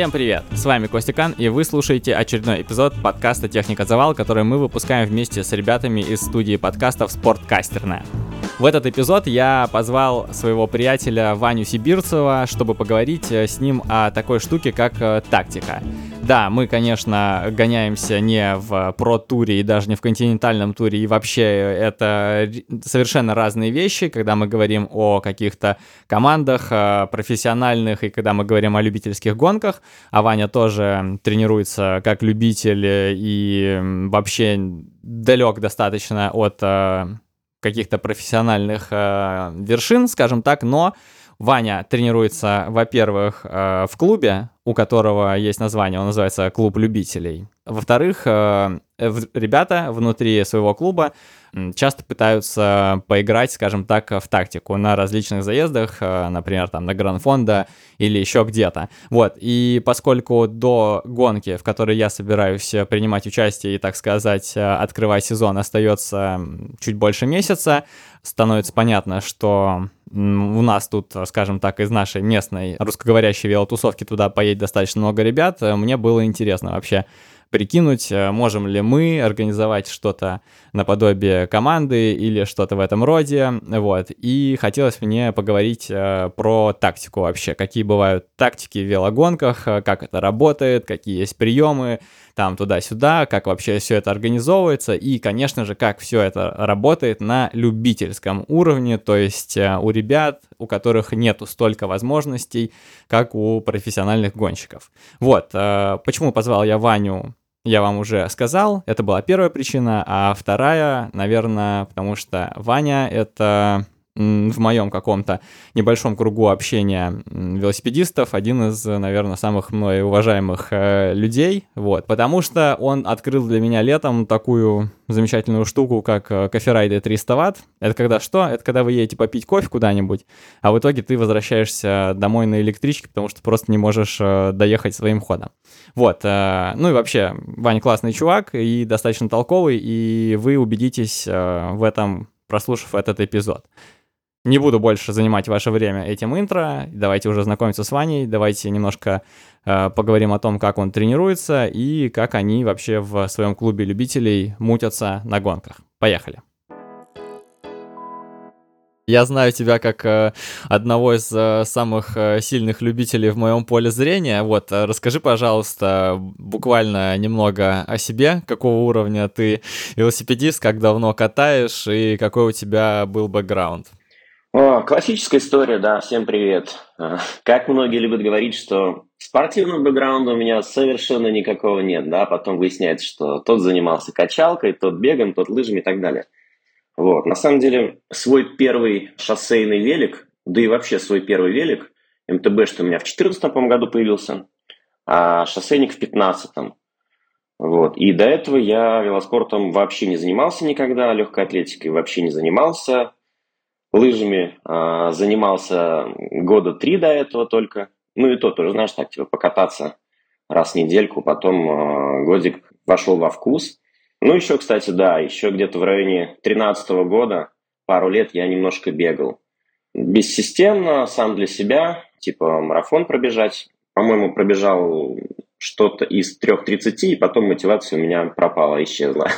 Всем привет! С вами Костикан, и вы слушаете очередной эпизод подкаста «Техника Завал», который мы выпускаем вместе с ребятами из студии подкастов «Спорткастерная». В этот эпизод я позвал своего приятеля Ваню Сибирцева, чтобы поговорить э, с ним о такой штуке, как э, тактика. Да, мы, конечно, гоняемся не в про-туре и даже не в континентальном туре, и вообще это совершенно разные вещи, когда мы говорим о каких-то командах э, профессиональных и когда мы говорим о любительских гонках, а Ваня тоже тренируется как любитель и вообще далек достаточно от каких-то профессиональных э, вершин, скажем так, но Ваня тренируется, во-первых, э, в клубе, у которого есть название, он называется «Клуб любителей». Во-вторых, э, ребята внутри своего клуба часто пытаются поиграть, скажем так, в тактику на различных заездах, э, например, там на Гранд-фонда или еще где-то. Вот, и поскольку до гонки, в которой я собираюсь принимать участие и, так сказать, открывать сезон, остается чуть больше месяца, становится понятно, что у нас тут, скажем так, из нашей местной русскоговорящей велотусовки туда поедет достаточно много ребят. Мне было интересно вообще прикинуть, э, можем ли мы организовать что-то наподобие команды или что-то в этом роде, вот. И хотелось мне поговорить э, про тактику вообще, какие бывают тактики в велогонках, э, как это работает, какие есть приемы, там туда-сюда, как вообще все это организовывается и, конечно же, как все это работает на любительском уровне, то есть у ребят, у которых нету столько возможностей, как у профессиональных гонщиков. Вот, почему позвал я Ваню я вам уже сказал, это была первая причина, а вторая, наверное, потому что Ваня — это в моем каком-то небольшом кругу общения велосипедистов один из, наверное, самых мной уважаемых э, людей, вот, потому что он открыл для меня летом такую замечательную штуку, как э, коферайды 300 ватт. Это когда что? Это когда вы едете попить кофе куда-нибудь, а в итоге ты возвращаешься домой на электричке, потому что просто не можешь э, доехать своим ходом. Вот, э, ну и вообще, Ваня классный чувак и достаточно толковый, и вы убедитесь э, в этом, прослушав этот эпизод. Не буду больше занимать ваше время этим интро. Давайте уже знакомиться с Ваней. Давайте немножко э, поговорим о том, как он тренируется и как они вообще в своем клубе любителей мутятся на гонках. Поехали. Я знаю тебя как э, одного из э, самых э, сильных любителей в моем поле зрения. Вот, э, расскажи, пожалуйста, буквально немного о себе, какого уровня ты велосипедист, как давно катаешь и какой у тебя был бэкграунд. О, классическая история, да, всем привет. А, как многие любят говорить, что спортивного бэкграунда у меня совершенно никакого нет, да, потом выясняется, что тот занимался качалкой, тот бегом, тот лыжами и так далее. Вот, на самом деле, свой первый шоссейный велик, да и вообще свой первый велик, МТБ, что у меня в 2014 году появился, а шоссейник в 2015. Вот. И до этого я велоспортом вообще не занимался никогда, легкой атлетикой вообще не занимался, Лыжами э, занимался года три до этого только. Ну и то тоже, знаешь, так, типа покататься раз в недельку, потом э, годик вошел во вкус. Ну еще, кстати, да, еще где-то в районе 13 года, пару лет я немножко бегал. Бессистемно, сам для себя, типа марафон пробежать. По-моему, пробежал что-то из 3.30, и потом мотивация у меня пропала, исчезла.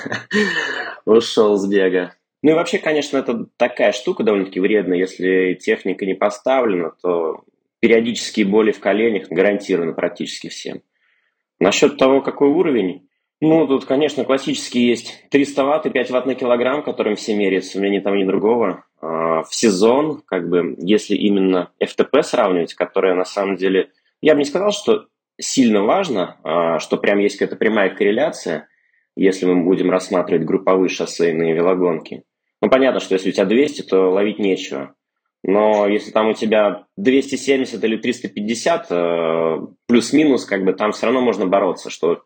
Ушел с бега. Ну и вообще, конечно, это такая штука довольно-таки вредная. Если техника не поставлена, то периодические боли в коленях гарантированы практически всем. Насчет того, какой уровень, ну, тут, конечно, классически есть 300 ватт и 5 ватт на килограмм, которым все меряются, у меня ни того, ни другого. А, в сезон, как бы, если именно FTP сравнивать, которая на самом деле, я бы не сказал, что сильно важно, а, что прям есть какая-то прямая корреляция, если мы будем рассматривать групповые шоссейные велогонки. Ну, понятно, что если у тебя 200, то ловить нечего. Но если там у тебя 270 или 350, э, плюс-минус, как бы там все равно можно бороться, что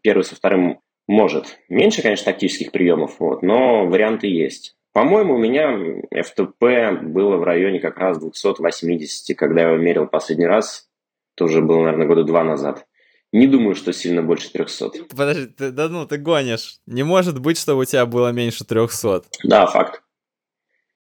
первый со вторым может. Меньше, конечно, тактических приемов, вот, но варианты есть. По-моему, у меня FTP было в районе как раз 280, когда я его мерил последний раз. Тоже было, наверное, года два назад. Не думаю, что сильно больше 300. Подожди, ты, да ну, ты гонишь. Не может быть, чтобы у тебя было меньше 300. Да, факт.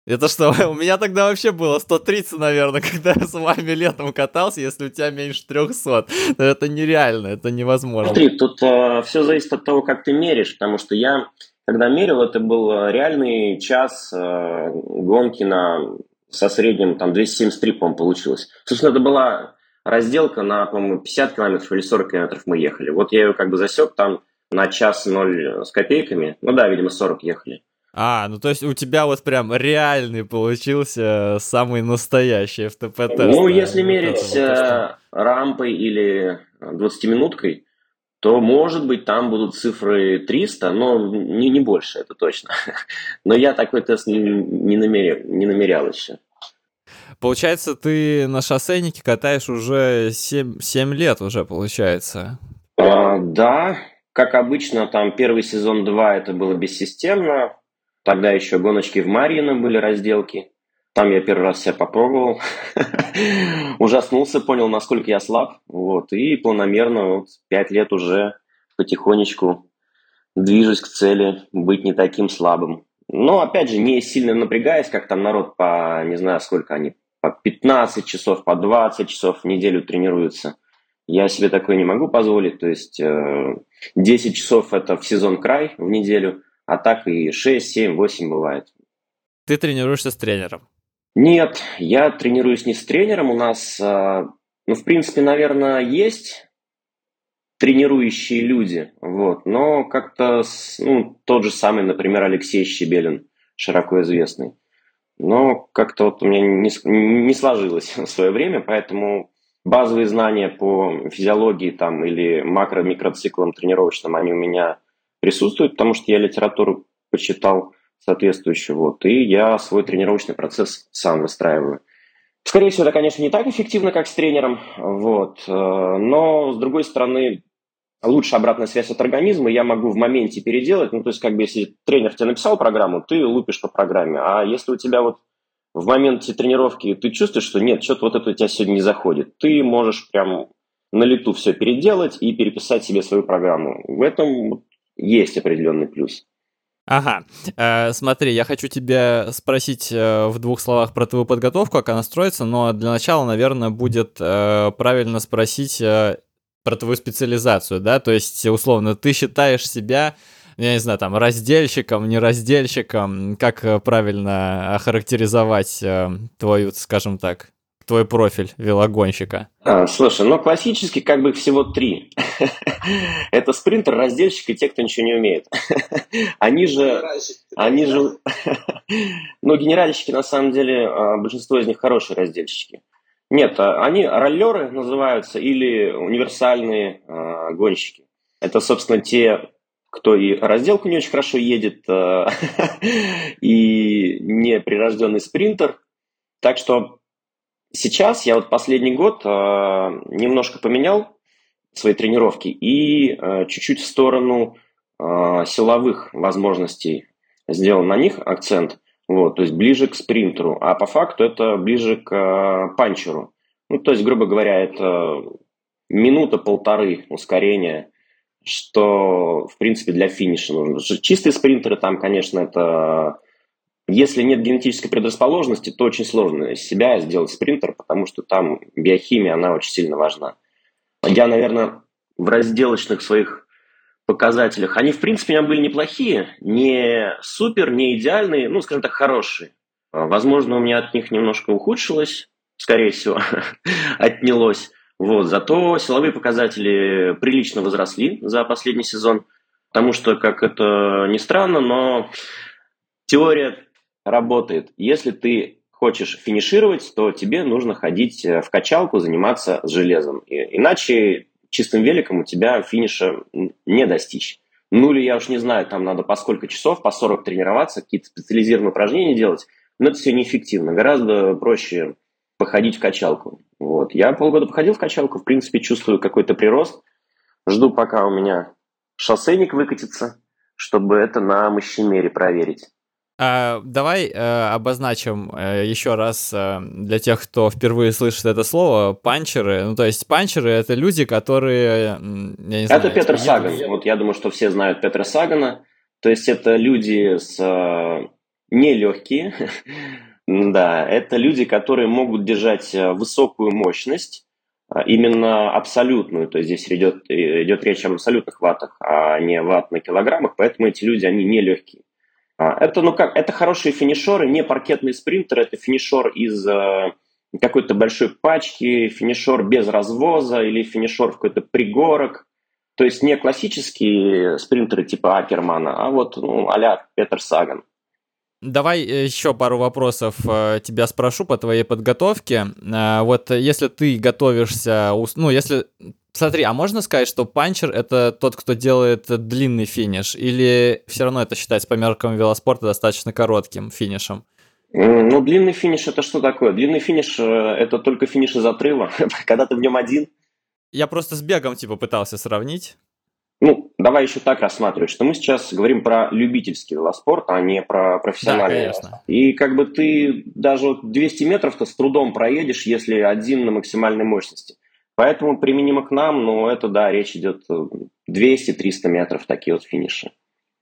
Это что, у меня тогда вообще было 130, наверное, когда я с вами летом катался, если у тебя меньше 300. Это нереально, это невозможно. Смотри, тут э, все зависит от того, как ты меришь, потому что я, когда мерил, это был э, реальный час э, гонки на, со средним, там, 273, по-моему, получилось. Собственно, это была разделка на, по-моему, 50 километров или 40 километров мы ехали. Вот я ее как бы засек там на час ноль с копейками. Ну да, видимо, 40 ехали. А, ну то есть у тебя вот прям реальный получился самый настоящий FTP-тест. Ну, если мерить вот рампой или 20-минуткой, то, может быть, там будут цифры 300, но не, не больше, это точно. Но я такой тест не, не, намерял, не намерял еще. Получается, ты на шоссейнике катаешь уже 7, 7 лет уже, получается. А, да, как обычно, там первый сезон 2 это было бессистемно, Тогда еще гоночки в Марьино были разделки. Там я первый раз себя попробовал. Ужаснулся, понял, насколько я слаб. Вот. И планомерно вот, пять лет уже потихонечку движусь к цели быть не таким слабым. Но, опять же, не сильно напрягаясь, как там народ по, не знаю, сколько они, по 15 часов, по 20 часов в неделю тренируются. Я себе такое не могу позволить. То есть э, 10 часов это в сезон край в неделю – а так и 6, 7, 8 бывает. Ты тренируешься с тренером? Нет, я тренируюсь не с тренером. У нас, а, ну, в принципе, наверное, есть тренирующие люди, вот, но как-то, ну, тот же самый, например, Алексей Щебелин, широко известный. Но как-то вот у меня не, не сложилось в свое время, поэтому базовые знания по физиологии там или макро-микроциклам тренировочным, они у меня присутствует, потому что я литературу почитал соответствующую, вот, и я свой тренировочный процесс сам выстраиваю. Скорее всего, это, конечно, не так эффективно, как с тренером, вот, э, но, с другой стороны, лучше обратная связь от организма, я могу в моменте переделать, ну, то есть, как бы, если тренер тебе написал программу, ты лупишь по программе, а если у тебя вот в моменте тренировки ты чувствуешь, что нет, что-то вот это у тебя сегодня не заходит, ты можешь прям на лету все переделать и переписать себе свою программу. В этом есть определенный плюс. Ага, э, смотри, я хочу тебя спросить э, в двух словах про твою подготовку, как она строится, но для начала, наверное, будет э, правильно спросить э, про твою специализацию, да, то есть, условно, ты считаешь себя, я не знаю, там, раздельщиком, не раздельщиком, как э, правильно охарактеризовать э, твою, скажем так, твой профиль велогонщика? А, слушай, ну классически как бы всего три. Это спринтер, раздельщик и те, кто ничего не умеет. Они же... Они же... Ну, генеральщики, на самом деле, а, большинство из них хорошие раздельщики. Нет, а, они роллеры называются или универсальные э, гонщики. Это, собственно, те, кто и разделку не очень хорошо едет, э, и не прирожденный спринтер. Так что Сейчас я вот последний год э, немножко поменял свои тренировки и э, чуть-чуть в сторону э, силовых возможностей сделал на них акцент, вот, то есть ближе к спринтеру, а по факту это ближе к э, панчеру. Ну, то есть, грубо говоря, это минута-полторы ускорения, что, в принципе, для финиша нужно. Чистые спринтеры там, конечно, это если нет генетической предрасположенности, то очень сложно из себя сделать спринтер, потому что там биохимия, она очень сильно важна. Я, наверное, в разделочных своих показателях, они, в принципе, у меня были неплохие, не супер, не идеальные, ну, скажем так, хорошие. Возможно, у меня от них немножко ухудшилось, скорее всего, отнялось. Вот. Зато силовые показатели прилично возросли за последний сезон, потому что, как это ни странно, но теория работает. Если ты хочешь финишировать, то тебе нужно ходить э, в качалку, заниматься с железом. И, иначе чистым великом у тебя финиша не достичь. Ну или я уж не знаю, там надо по сколько часов, по 40 тренироваться, какие-то специализированные упражнения делать. Но это все неэффективно. Гораздо проще походить в качалку. Вот. Я полгода походил в качалку, в принципе, чувствую какой-то прирост. Жду, пока у меня шоссейник выкатится, чтобы это на мощемере проверить. А, давай э, обозначим э, еще раз э, для тех, кто впервые слышит это слово, панчеры. Ну, то есть панчеры — это люди, которые... Я не знаю, это Петр Саган. Вот я думаю, что все знают Петра Сагана. То есть это люди с нелегкие. да, это люди, которые могут держать высокую мощность, а, именно абсолютную, то есть здесь идет, идет речь об абсолютных ваттах, а не ватт на килограммах, поэтому эти люди, они не легкие. А, это, ну как, это хорошие финишеры, не паркетные спринтеры, это финишер из э, какой-то большой пачки, финишер без развоза или финишер в какой-то пригорок. То есть не классические спринтеры типа Акермана, а вот ну, а Петер Саган. Давай э, еще пару вопросов э, тебя спрошу по твоей подготовке. Э, вот если ты готовишься, ну если Смотри, а можно сказать, что панчер это тот, кто делает длинный финиш, или все равно это считается по меркам велоспорта достаточно коротким финишем? Ну, длинный финиш это что такое? Длинный финиш это только финиш из отрыва, когда ты в нем один. Я просто с бегом типа пытался сравнить. Ну, давай еще так рассматривать, что мы сейчас говорим про любительский велоспорт, а не про профессиональный. Да, конечно. И как бы ты даже 200 метров-то с трудом проедешь, если один на максимальной мощности. Поэтому применимо к нам, ну, это, да, речь идет 200-300 метров, такие вот финиши.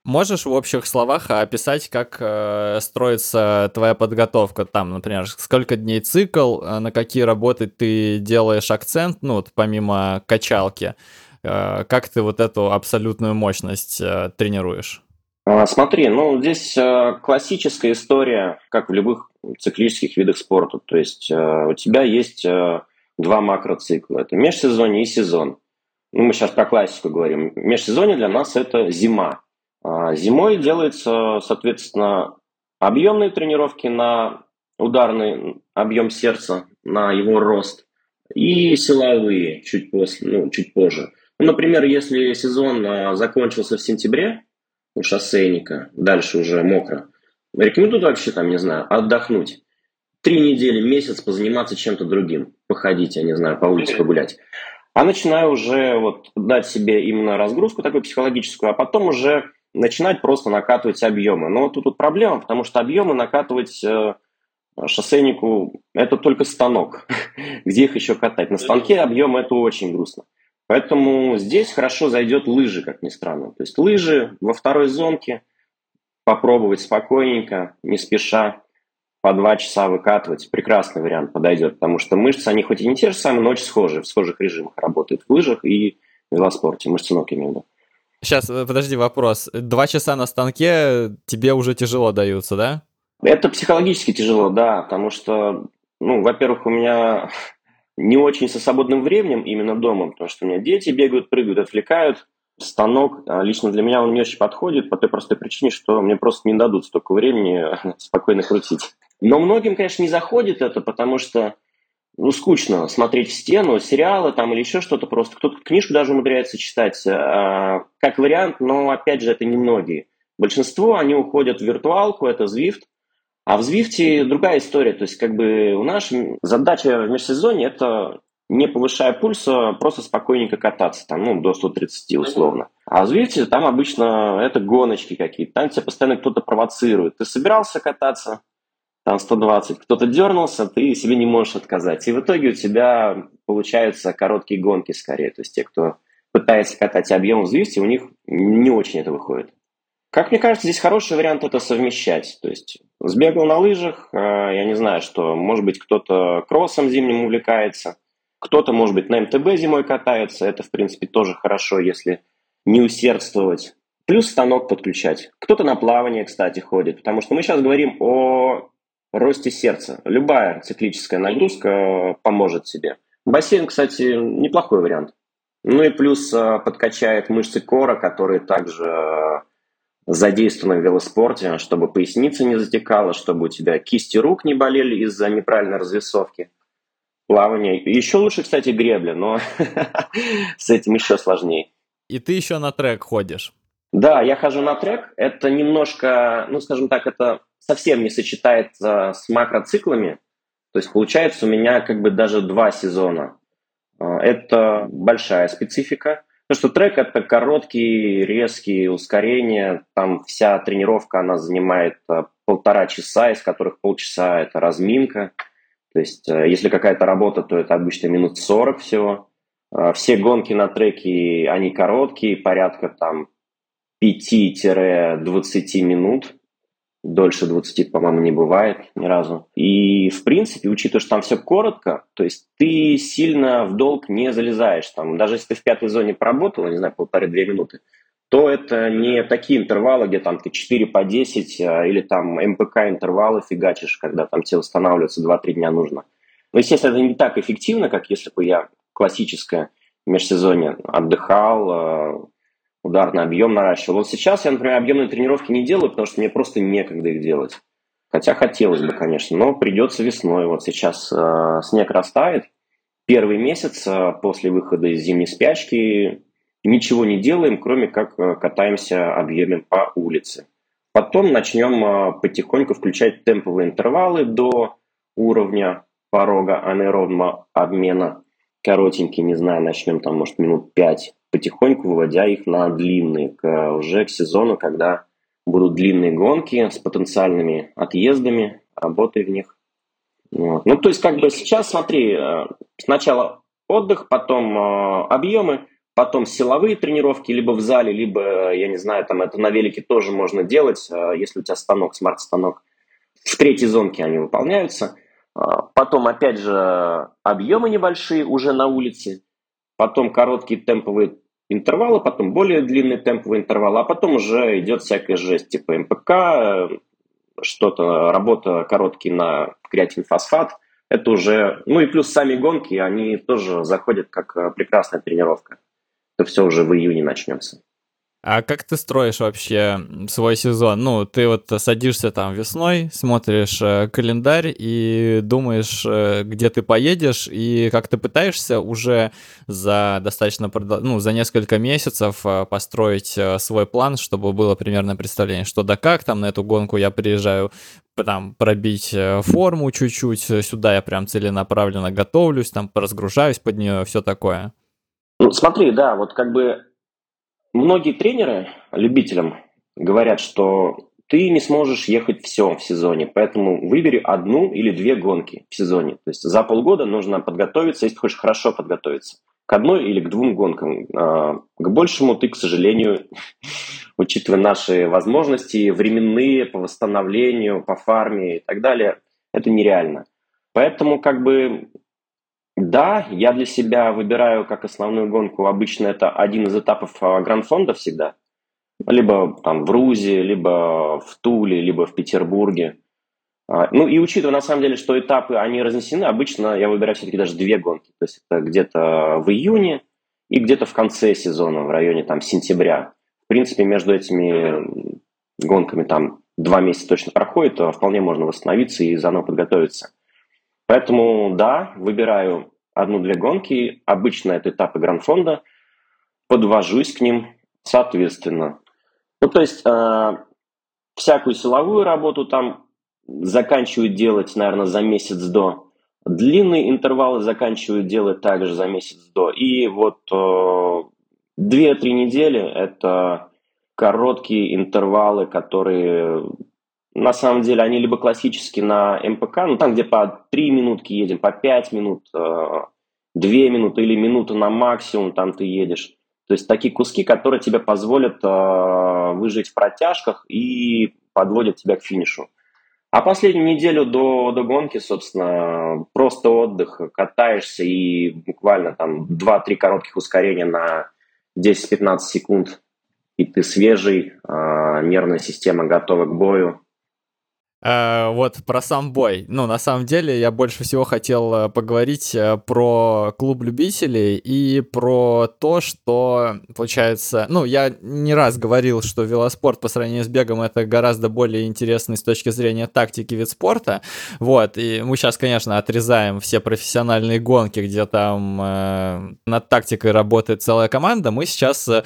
Можешь в общих словах описать, как э, строится твоя подготовка? Там, например, сколько дней цикл, э, на какие работы ты делаешь акцент, ну, вот помимо качалки, э, как ты вот эту абсолютную мощность э, тренируешь? А, смотри, ну, здесь э, классическая история, как в любых циклических видах спорта. То есть э, у тебя есть э, два макроцикла. Это межсезонье и сезон. Ну, мы сейчас про классику говорим. Межсезонье для нас это зима. А зимой делается, соответственно, объемные тренировки на ударный объем сердца, на его рост, и силовые чуть, после, ну, чуть позже. Ну, например, если сезон а, закончился в сентябре у шоссейника, дальше уже мокро, рекомендую вообще, там, не знаю, отдохнуть. Три недели, месяц позаниматься чем-то другим. Походить, я не знаю, по улице погулять. А начинаю уже вот дать себе именно разгрузку такую психологическую, а потом уже начинать просто накатывать объемы. Но тут, тут проблема, потому что объемы накатывать э, шоссейнику – это только станок. Где их еще катать? На станке объем – это очень грустно. Поэтому здесь хорошо зайдет лыжи, как ни странно. То есть лыжи во второй зонке, попробовать спокойненько, не спеша, по два часа выкатывать. Прекрасный вариант подойдет, потому что мышцы, они хоть и не те же самые, но очень схожи, в схожих режимах работают в лыжах и в велоспорте, мышцы ног имею в виду. Сейчас, э, подожди, вопрос. Два часа на станке тебе уже тяжело даются, да? Это психологически тяжело, да, потому что, ну, во-первых, у меня не очень со свободным временем именно дома, потому что у меня дети бегают, прыгают, отвлекают. Станок а лично для меня он не очень подходит по той простой причине, что мне просто не дадут столько времени спокойно крутить. Но многим, конечно, не заходит это, потому что ну, скучно смотреть в стену, сериалы там или еще что-то просто. Кто-то книжку даже умудряется читать, э, как вариант, но, опять же, это немногие. Большинство, они уходят в виртуалку, это Zwift, а в Zwift другая история. То есть, как бы у нас задача в межсезонье – это не повышая пульса, просто спокойненько кататься, там, ну, до 130 условно. А в Zwift там обычно это гоночки какие-то, там тебя постоянно кто-то провоцирует. Ты собирался кататься, там 120, кто-то дернулся, ты себе не можешь отказать. И в итоге у тебя получаются короткие гонки скорее. То есть те, кто пытается катать объем в Zwift, у них не очень это выходит. Как мне кажется, здесь хороший вариант это совмещать. То есть сбегал на лыжах, э, я не знаю, что, может быть, кто-то кроссом зимним увлекается, кто-то, может быть, на МТБ зимой катается. Это, в принципе, тоже хорошо, если не усердствовать. Плюс станок подключать. Кто-то на плавание, кстати, ходит. Потому что мы сейчас говорим о росте сердца. Любая циклическая нагрузка поможет себе. Бассейн, кстати, неплохой вариант. Ну и плюс э, подкачает мышцы кора, которые также э, задействованы в велоспорте, чтобы поясница не затекала, чтобы у тебя кисти рук не болели из-за неправильной развесовки. Плавание. Еще лучше, кстати, гребля, но с этим еще сложнее. И ты еще на трек ходишь. Да, я хожу на трек. Это немножко, ну, скажем так, это совсем не сочетается с макроциклами. То есть получается у меня как бы даже два сезона. А, это большая специфика. Потому что трек это короткие, резкие ускорения. Там вся тренировка, она занимает а, полтора часа, из которых полчаса это разминка. То есть э, если какая-то работа, то это обычно минут 40 всего. А, все гонки на треке, они короткие, порядка там 5-20 минут. Дольше 20, по-моему, не бывает ни разу. И, в принципе, учитывая, что там все коротко, то есть ты сильно в долг не залезаешь. Там, даже если ты в пятой зоне поработал, не знаю, полторы-две минуты, то это не такие интервалы, где там ты 4 по 10 а, или там МПК интервалы фигачишь, когда там тебе восстанавливаться 2-3 дня нужно. Но, естественно, это не так эффективно, как если бы я классическое межсезонье отдыхал, а, ударный объем наращивал. Вот сейчас я, например, объемные тренировки не делаю, потому что мне просто некогда их делать. Хотя хотелось бы, конечно, но придется весной. Вот сейчас э, снег растает. Первый месяц э, после выхода из зимней спячки ничего не делаем, кроме как э, катаемся объемом по улице. Потом начнем э, потихоньку включать темповые интервалы до уровня порога анаэробного обмена. Коротенький, не знаю, начнем там, может, минут 5 потихоньку выводя их на длинные, к, уже к сезону, когда будут длинные гонки с потенциальными отъездами, работой в них. Вот. Ну, то есть, как бы сейчас, смотри, э, сначала отдых, потом э, объемы, потом силовые тренировки, либо в зале, либо, я не знаю, там это на велике тоже можно делать, э, если у тебя станок, смарт-станок. В третьей зонке они выполняются. Потом, опять же, объемы небольшие уже на улице, потом короткие темповые интервалы, потом более длинные темповые интервалы, а потом уже идет всякая жесть, типа МПК, что-то, работа короткий на креатин-фосфат. Это уже, ну и плюс сами гонки, они тоже заходят как э, прекрасная тренировка. Это все уже в июне начнется. А как ты строишь вообще свой сезон? Ну, ты вот садишься там весной, смотришь э, календарь и думаешь, э, где ты поедешь, и как ты пытаешься уже за достаточно, ну, за несколько месяцев э, построить свой план, чтобы было примерное представление, что да как там на эту гонку я приезжаю там пробить форму чуть-чуть, сюда я прям целенаправленно готовлюсь, там разгружаюсь под нее, все такое. Ну, смотри, да, вот как бы Многие тренеры любителям говорят, что ты не сможешь ехать все в сезоне, поэтому выбери одну или две гонки в сезоне. То есть за полгода нужно подготовиться, если хочешь хорошо подготовиться, к одной или к двум гонкам. А, к большему ты, к сожалению, учитывая наши возможности временные по восстановлению, по фарме и так далее, это нереально. Поэтому как бы да, я для себя выбираю как основную гонку. Обычно это один из этапов а, Гранд-фонда всегда. Либо там в Рузе, либо в Туле, либо в Петербурге. А, ну и учитывая на самом деле, что этапы, они разнесены, обычно я выбираю все-таки даже две гонки. То есть это где-то в июне и где-то в конце сезона, в районе там сентября. В принципе, между этими гонками там два месяца точно проходит, а вполне можно восстановиться и заново подготовиться. Поэтому, да, выбираю одну-две гонки. Обычно это этапы гранд-фонда. Подвожусь к ним соответственно. Ну, то есть, э, всякую силовую работу там заканчиваю делать, наверное, за месяц до. Длинные интервалы заканчиваю делать также за месяц до. И вот э, 2-3 недели – это короткие интервалы, которые на самом деле они либо классически на МПК, ну там где по 3 минутки едем, по 5 минут, 2 э, минуты или минуту на максимум там ты едешь. То есть такие куски, которые тебе позволят э, выжить в протяжках и подводят тебя к финишу. А последнюю неделю до, до гонки, собственно, просто отдых, катаешься и буквально там 2-3 коротких ускорения на 10-15 секунд, и ты свежий, э, нервная система готова к бою, вот про сам бой. Ну, на самом деле, я больше всего хотел э, поговорить э, про клуб любителей и про то, что, получается, ну, я не раз говорил, что велоспорт по сравнению с бегом это гораздо более интересный с точки зрения тактики вид спорта. Вот, и мы сейчас, конечно, отрезаем все профессиональные гонки, где там э, над тактикой работает целая команда. Мы сейчас, э,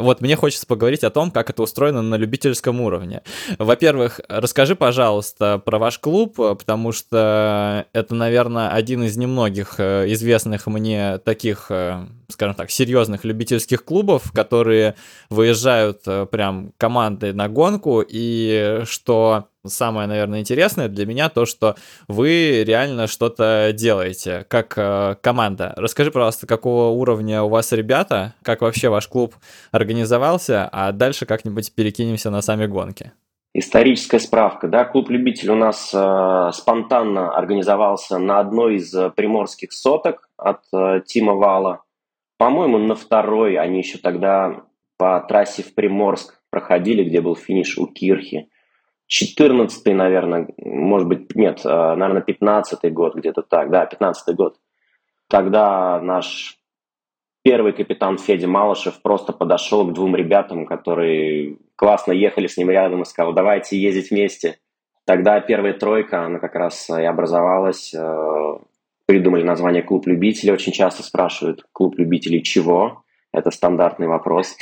вот, мне хочется поговорить о том, как это устроено на любительском уровне. Во-первых, расскажи, пожалуйста, пожалуйста, про ваш клуб, э, потому что это, наверное, один из немногих э, известных мне таких, э, скажем так, серьезных любительских клубов, которые выезжают прям командой на гонку, и что самое, наверное, интересное для меня то, что вы реально что-то делаете как команда. Расскажи, пожалуйста, какого уровня у вас ребята, как вообще ваш клуб организовался, а дальше как-нибудь перекинемся на сами гонки. Историческая справка, да, клуб любителей у нас э, спонтанно организовался на одной из приморских соток от э, Тима Вала. По-моему, на второй они еще тогда по трассе в Приморск проходили, где был финиш у Кирхи. 14 наверное, может быть, нет, э, наверное, 15 год, где-то так, да, 15 год. Тогда наш первый капитан Федя Малышев просто подошел к двум ребятам, которые классно ехали с ним рядом и сказал, давайте ездить вместе. Тогда первая тройка, она как раз и образовалась, э, придумали название «Клуб любителей». Очень часто спрашивают «Клуб любителей чего?» Это стандартный вопрос.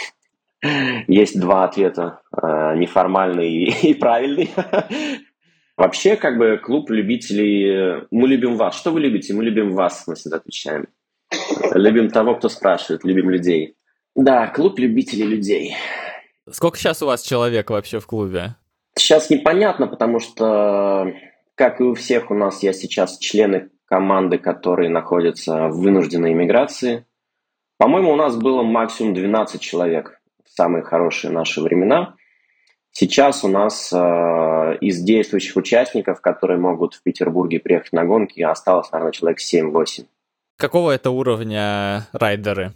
Есть два ответа, э, неформальный и правильный. Вообще, как бы, клуб любителей... Мы любим вас. Что вы любите? Мы любим вас, мы всегда отвечаем. Любим того, кто спрашивает, любим людей. Да, клуб любителей людей. Сколько сейчас у вас человек вообще в клубе? Сейчас непонятно, потому что, как и у всех, у нас есть сейчас члены команды, которые находятся в вынужденной иммиграции. По-моему, у нас было максимум 12 человек в самые хорошие наши времена. Сейчас у нас э, из действующих участников, которые могут в Петербурге приехать на гонки, осталось, наверное, человек 7-8. Какого это уровня райдеры?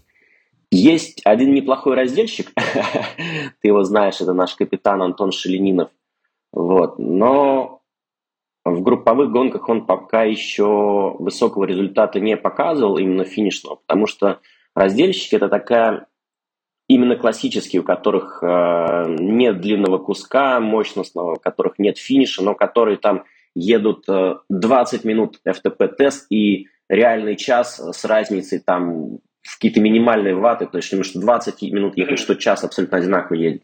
Есть один неплохой раздельщик, ты его знаешь, это наш капитан Антон Шеленинов. Вот. Но в групповых гонках он пока еще высокого результата не показывал, именно финишного, потому что раздельщики это такая именно классические, у которых э, нет длинного куска мощностного, у которых нет финиша, но которые там едут э, 20 минут FTP-тест и реальный час с разницей там в какие-то минимальные ваты, то есть что 20 минут ехать, что час абсолютно одинаково едет.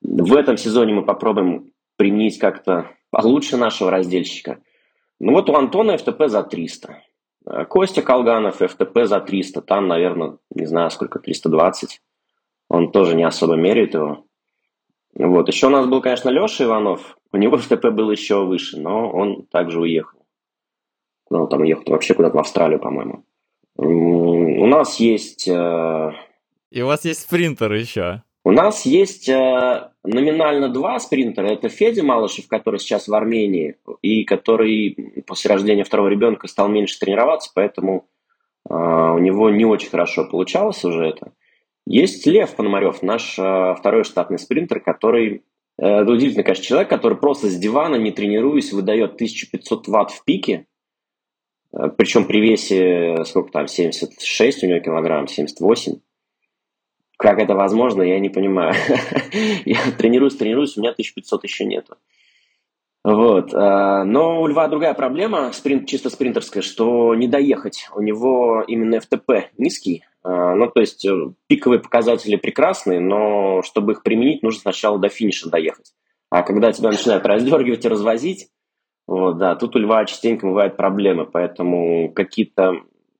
В этом сезоне мы попробуем применить как-то получше нашего раздельщика. Ну вот у Антона FTP за 300. Костя Колганов FTP за 300. Там, наверное, не знаю сколько, 320. Он тоже не особо меряет его. Вот. Еще у нас был, конечно, Леша Иванов. У него FTP был еще выше, но он также уехал. Ну, там уехал вообще куда-то в Австралию, по-моему. У нас есть... Э, И у вас есть спринтер еще? У нас есть э, номинально два спринтера. Это Федя Малышев, который сейчас в Армении, и который после рождения второго ребенка стал меньше тренироваться, поэтому э, у него не очень хорошо получалось уже это. Есть Лев Пономарев, наш второй штатный спринтер, который это удивительный, конечно, человек, который просто с дивана, не тренируясь, выдает 1500 ватт в пике, Э, Причем при весе, сколько там, 76 у него килограмм, 78. Как это возможно, я не понимаю. я тренируюсь, тренируюсь, у меня 1500 еще нету. Вот. Э, но у Льва другая проблема, спринт, чисто спринтерская, что не доехать. У него именно FTP низкий. Э, ну, то есть пиковые показатели прекрасные, но чтобы их применить, нужно сначала до финиша доехать. А когда тебя начинают раздергивать и развозить, вот, да, тут у льва частенько бывают проблемы, поэтому какие-то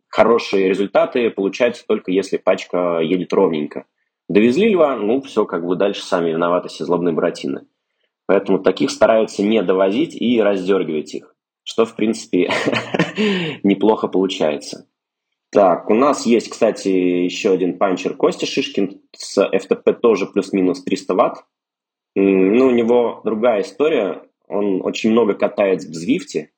хорошие результаты получаются только если пачка едет ровненько. Довезли льва, ну все, как бы дальше сами виноваты все злобные братины. Поэтому таких стараются не довозить и раздергивать их, что, в принципе, неплохо получается. Так, у нас есть, кстати, еще один панчер Костя Шишкин с FTP тоже плюс-минус 300 ватт. Ну, у него другая история он очень много катает в Звифте,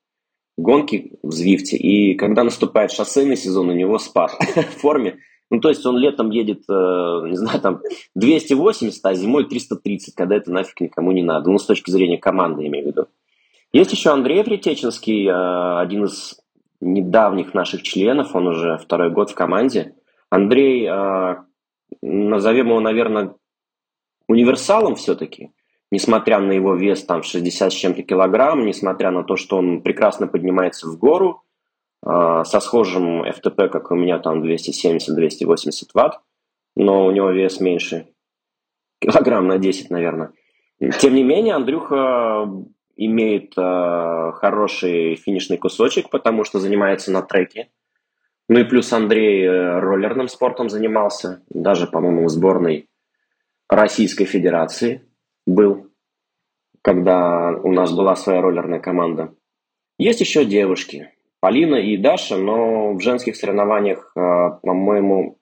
гонки в Звифте, и когда наступает шоссейный сезон, у него спад в форме. Ну, то есть он летом едет, э, не знаю, там 280, а зимой 330, когда это нафиг никому не надо. Ну, с точки зрения команды, имею в виду. Есть еще Андрей Притеченский, э, один из недавних наших членов, он уже второй год в команде. Андрей, э, назовем его, наверное, универсалом все-таки несмотря на его вес там 60 с чем-то килограмм, несмотря на то, что он прекрасно поднимается в гору, э, со схожим FTP, как у меня там 270-280 ватт, но у него вес меньше, килограмм на 10, наверное. Тем не менее, Андрюха имеет э, хороший финишный кусочек, потому что занимается на треке. Ну и плюс Андрей э, роллерным спортом занимался, даже, по-моему, в сборной Российской Федерации был, когда у нас была своя роллерная команда. Есть еще девушки, Полина и Даша, но в женских соревнованиях, а, по-моему,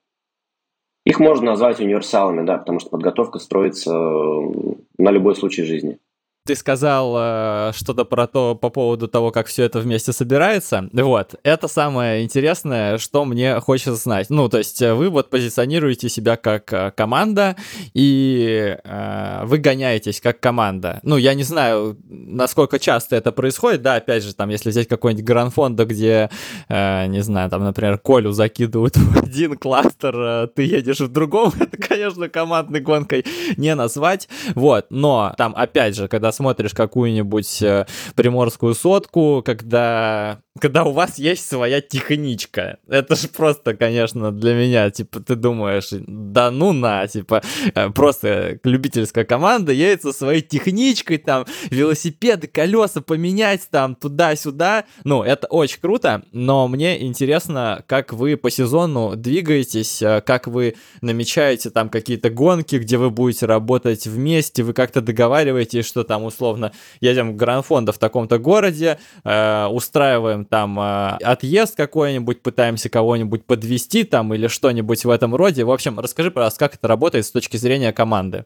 их можно назвать универсалами, да, потому что подготовка строится на любой случай жизни. Ты сказал э, что-то про то по поводу того, как все это вместе собирается. Вот, это самое интересное, что мне хочется знать. Ну, то есть э, вы вот позиционируете себя как э, команда и э, вы гоняетесь как команда. Ну, я не знаю, насколько часто это происходит. Да, опять же, там, если взять какой-нибудь гранфондо, где, э, не знаю, там, например, Колю закидывают в один кластер, э, ты едешь в другом, это, конечно, командной гонкой не назвать. Вот, но там, опять же, когда смотришь какую-нибудь э, приморскую сотку, когда когда у вас есть своя техничка. Это же просто, конечно, для меня, типа, ты думаешь, да ну на, типа, э, просто любительская команда едет со своей техничкой, там, велосипеды, колеса поменять, там, туда-сюда. Ну, это очень круто, но мне интересно, как вы по сезону двигаетесь, э, как вы намечаете там какие-то гонки, где вы будете работать вместе, вы как-то договариваетесь, что там, условно, едем в Гранд-фонда в таком-то городе, э, устраиваем там э, отъезд какой-нибудь, пытаемся кого-нибудь подвести там или что-нибудь в этом роде. В общем, расскажи, пожалуйста, как это работает с точки зрения команды.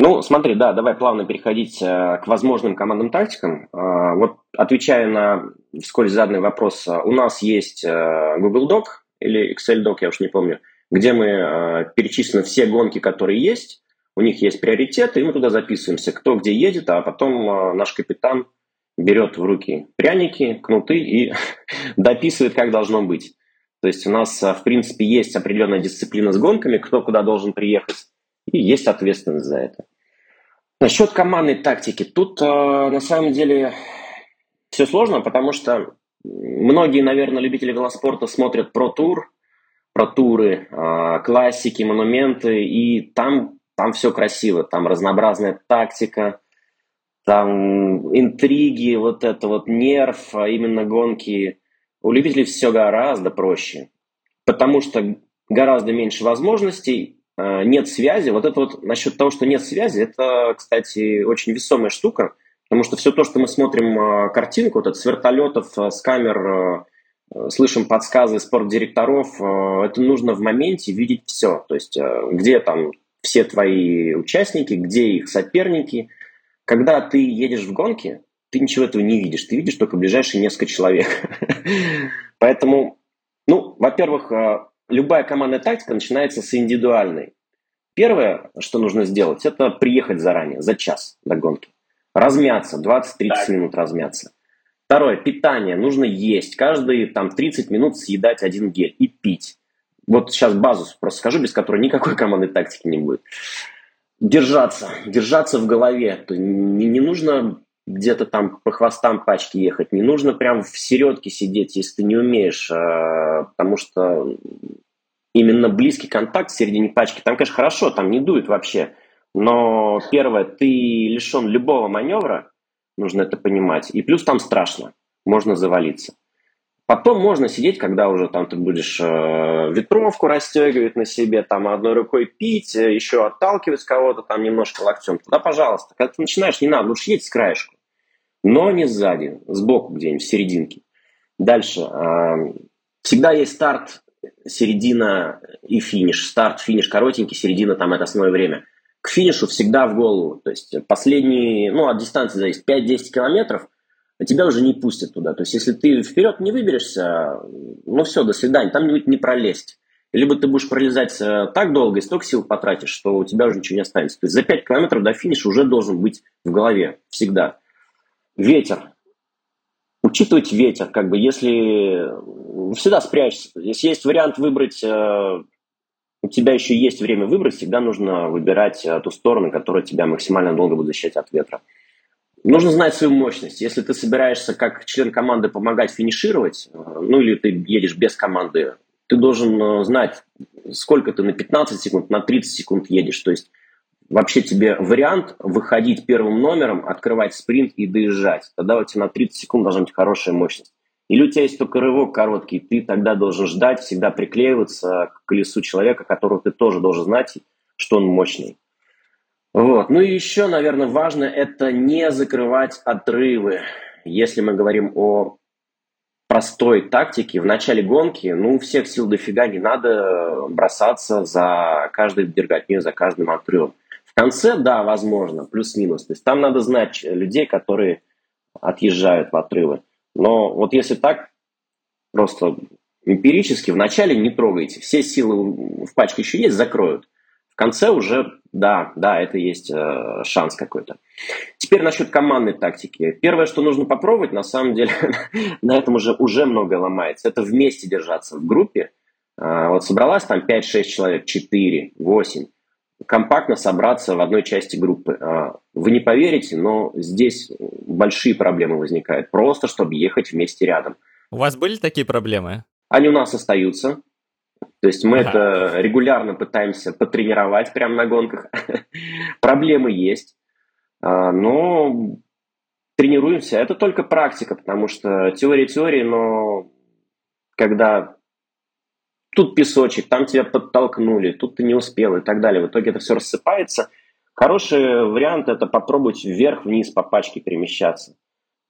Ну, смотри, да, давай плавно переходить э, к возможным командным тактикам. Э, вот отвечая на вскользь заданный вопрос, э, у нас есть э, Google Doc или Excel Doc, я уж не помню, где мы э, перечислены все гонки, которые есть, у них есть приоритеты, и мы туда записываемся, кто где едет, а потом э, наш капитан берет в руки пряники, кнуты и дописывает, как должно быть. То есть у нас, в принципе, есть определенная дисциплина с гонками, кто куда должен приехать, и есть ответственность за это. Насчет командной тактики. Тут на самом деле все сложно, потому что многие, наверное, любители велоспорта смотрят про тур, про туры, классики, монументы, и там, там все красиво, там разнообразная тактика, там интриги, вот это вот нерв, а именно гонки. У любителей все гораздо проще, потому что гораздо меньше возможностей, а, нет связи. Вот это вот насчет того, что нет связи, это, кстати, очень весомая штука, потому что все то, что мы смотрим а, картинку, вот это с вертолетов, а, с камер, слышим подсказы спортдиректоров, это нужно в моменте видеть все. То есть где там все твои участники, где их соперники – когда ты едешь в гонке, ты ничего этого не видишь. Ты видишь только ближайшие несколько человек. Поэтому, ну, во-первых, э, любая командная тактика начинается с индивидуальной. Первое, что нужно сделать, это приехать заранее, за час до гонки. Размяться, 20-30 минут размяться. Второе, питание. Нужно есть. Каждые там 30 минут съедать один гель и пить. Вот сейчас базу просто скажу, без которой никакой командной тактики не будет держаться, держаться в голове. Не, не нужно где-то там по хвостам пачки ехать, не нужно прям в середке сидеть, если ты не умеешь, а, потому что именно близкий контакт в середине пачки, там, конечно, хорошо, там не дует вообще, но первое, ты лишен любого маневра, нужно это понимать, и плюс там страшно, можно завалиться. Потом можно сидеть, когда уже там ты будешь э, ветровку расстегивать на себе, там одной рукой пить, э, еще отталкивать кого-то там немножко локтем. Да, пожалуйста. Когда ты начинаешь, не надо, лучше едь с краешку. Но не сзади, сбоку где-нибудь, в серединке. Дальше. Э, всегда есть старт, середина и финиш. Старт, финиш коротенький, середина там это основное время. К финишу всегда в голову. То есть последние, ну от дистанции зависит, 5-10 километров – тебя уже не пустят туда. То есть, если ты вперед не выберешься, ну все, до свидания, там не, не пролезть. Либо ты будешь пролезать э, так долго и столько сил потратишь, что у тебя уже ничего не останется. То есть за 5 километров до финиша уже должен быть в голове всегда. Ветер. Учитывать ветер, как бы если всегда спрячься. Если есть вариант выбрать, э, у тебя еще есть время выбрать, всегда нужно выбирать э, ту сторону, которая тебя максимально долго будет защищать от ветра. Нужно знать свою мощность. Если ты собираешься как член команды помогать финишировать, э, ну или ты едешь без команды, ты должен э, знать, сколько ты на 15 секунд, на 30 секунд едешь. То есть вообще тебе вариант выходить первым номером, открывать спринт и доезжать. Тогда у тебя на 30 секунд должна быть хорошая мощность. Или у тебя есть только рывок короткий, ты тогда должен ждать, всегда приклеиваться к колесу человека, которого ты тоже должен знать, что он мощный. Вот. Ну и еще, наверное, важно это не закрывать отрывы. Если мы говорим о простой тактике, в начале гонки, ну, всех сил дофига, не надо бросаться за каждой дерготней, за каждым отрывом. В конце, да, возможно, плюс-минус. То есть там надо знать людей, которые отъезжают в отрывы. Но вот если так, просто эмпирически, вначале не трогайте. Все силы в пачке еще есть, закроют. В конце уже, да, да, это есть э, шанс какой-то. Теперь насчет командной тактики. Первое, что нужно попробовать, на самом деле, на этом уже, уже многое ломается, это вместе держаться в группе. Э, вот собралась там 5-6 человек, 4, 8 компактно собраться в одной части группы. Э, вы не поверите, но здесь большие проблемы возникают, просто чтобы ехать вместе рядом. У вас были такие проблемы? Они у нас остаются. То есть мы ага. это регулярно пытаемся потренировать прямо на гонках. Проблемы есть, а, но тренируемся. Это только практика, потому что теория теории, но когда тут песочек, там тебя подтолкнули, тут ты не успел и так далее. В итоге это все рассыпается. Хороший вариант – это попробовать вверх-вниз по пачке перемещаться.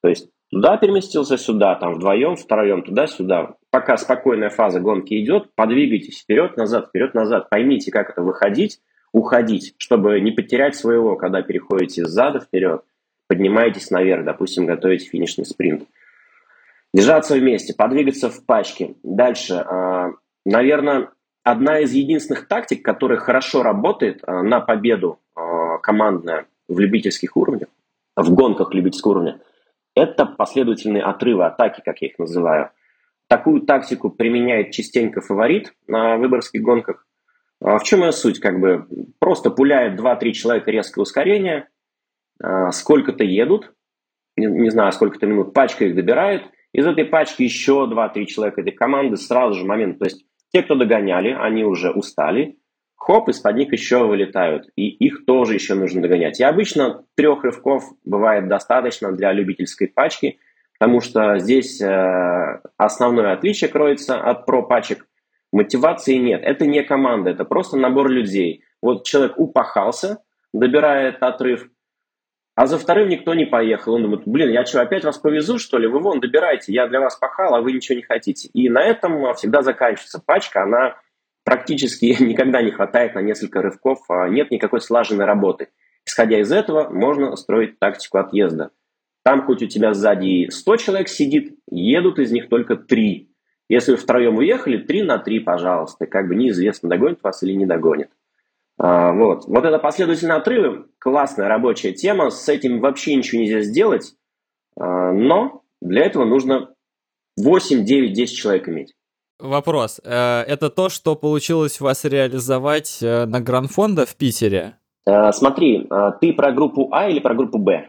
То есть Туда переместился, сюда, там вдвоем, втроем, туда-сюда. Пока спокойная фаза гонки идет, подвигайтесь вперед-назад, вперед-назад. Поймите, как это выходить, уходить, чтобы не потерять своего, когда переходите сзади вперед, поднимаетесь наверх, допустим, готовите финишный спринт. Держаться вместе, подвигаться в пачке. Дальше, а, наверное, одна из единственных тактик, которая хорошо работает а, на победу а, командная в любительских уровнях, в гонках любительского уровня – это последовательные отрывы атаки, как я их называю. Такую тактику применяет частенько фаворит на выборских гонках. А в чем ее суть? Как бы просто пуляет 2-3 человека резкое ускорение, а, сколько-то едут, не, знаю, сколько-то минут, пачка их добирает, из этой пачки еще 2-3 человека этой команды сразу же момент. То есть те, кто догоняли, они уже устали, хоп, из-под них еще вылетают. И их тоже еще нужно догонять. И обычно трех рывков бывает достаточно для любительской пачки, потому что здесь э, основное отличие кроется от про-пачек. Мотивации нет. Это не команда, это просто набор людей. Вот человек упахался, добирает отрыв, а за вторым никто не поехал. Он думает, блин, я что, опять вас повезу, что ли? Вы вон добираете, я для вас пахал, а вы ничего не хотите. И на этом всегда заканчивается пачка, она практически никогда не хватает на несколько рывков, а нет никакой слаженной работы. Исходя из этого, можно строить тактику отъезда. Там хоть у тебя сзади 100 человек сидит, едут из них только 3. Если вы втроем уехали, 3 на 3, пожалуйста. Как бы неизвестно, догонит вас или не догонит. А, вот. вот это последовательные отрывы, классная рабочая тема, с этим вообще ничего нельзя сделать, а, но для этого нужно 8, 9, 10 человек иметь. Вопрос. Э, это то, что получилось у вас реализовать э, на Гранфонда в Питере? Э, смотри, ты про группу А или про группу Б?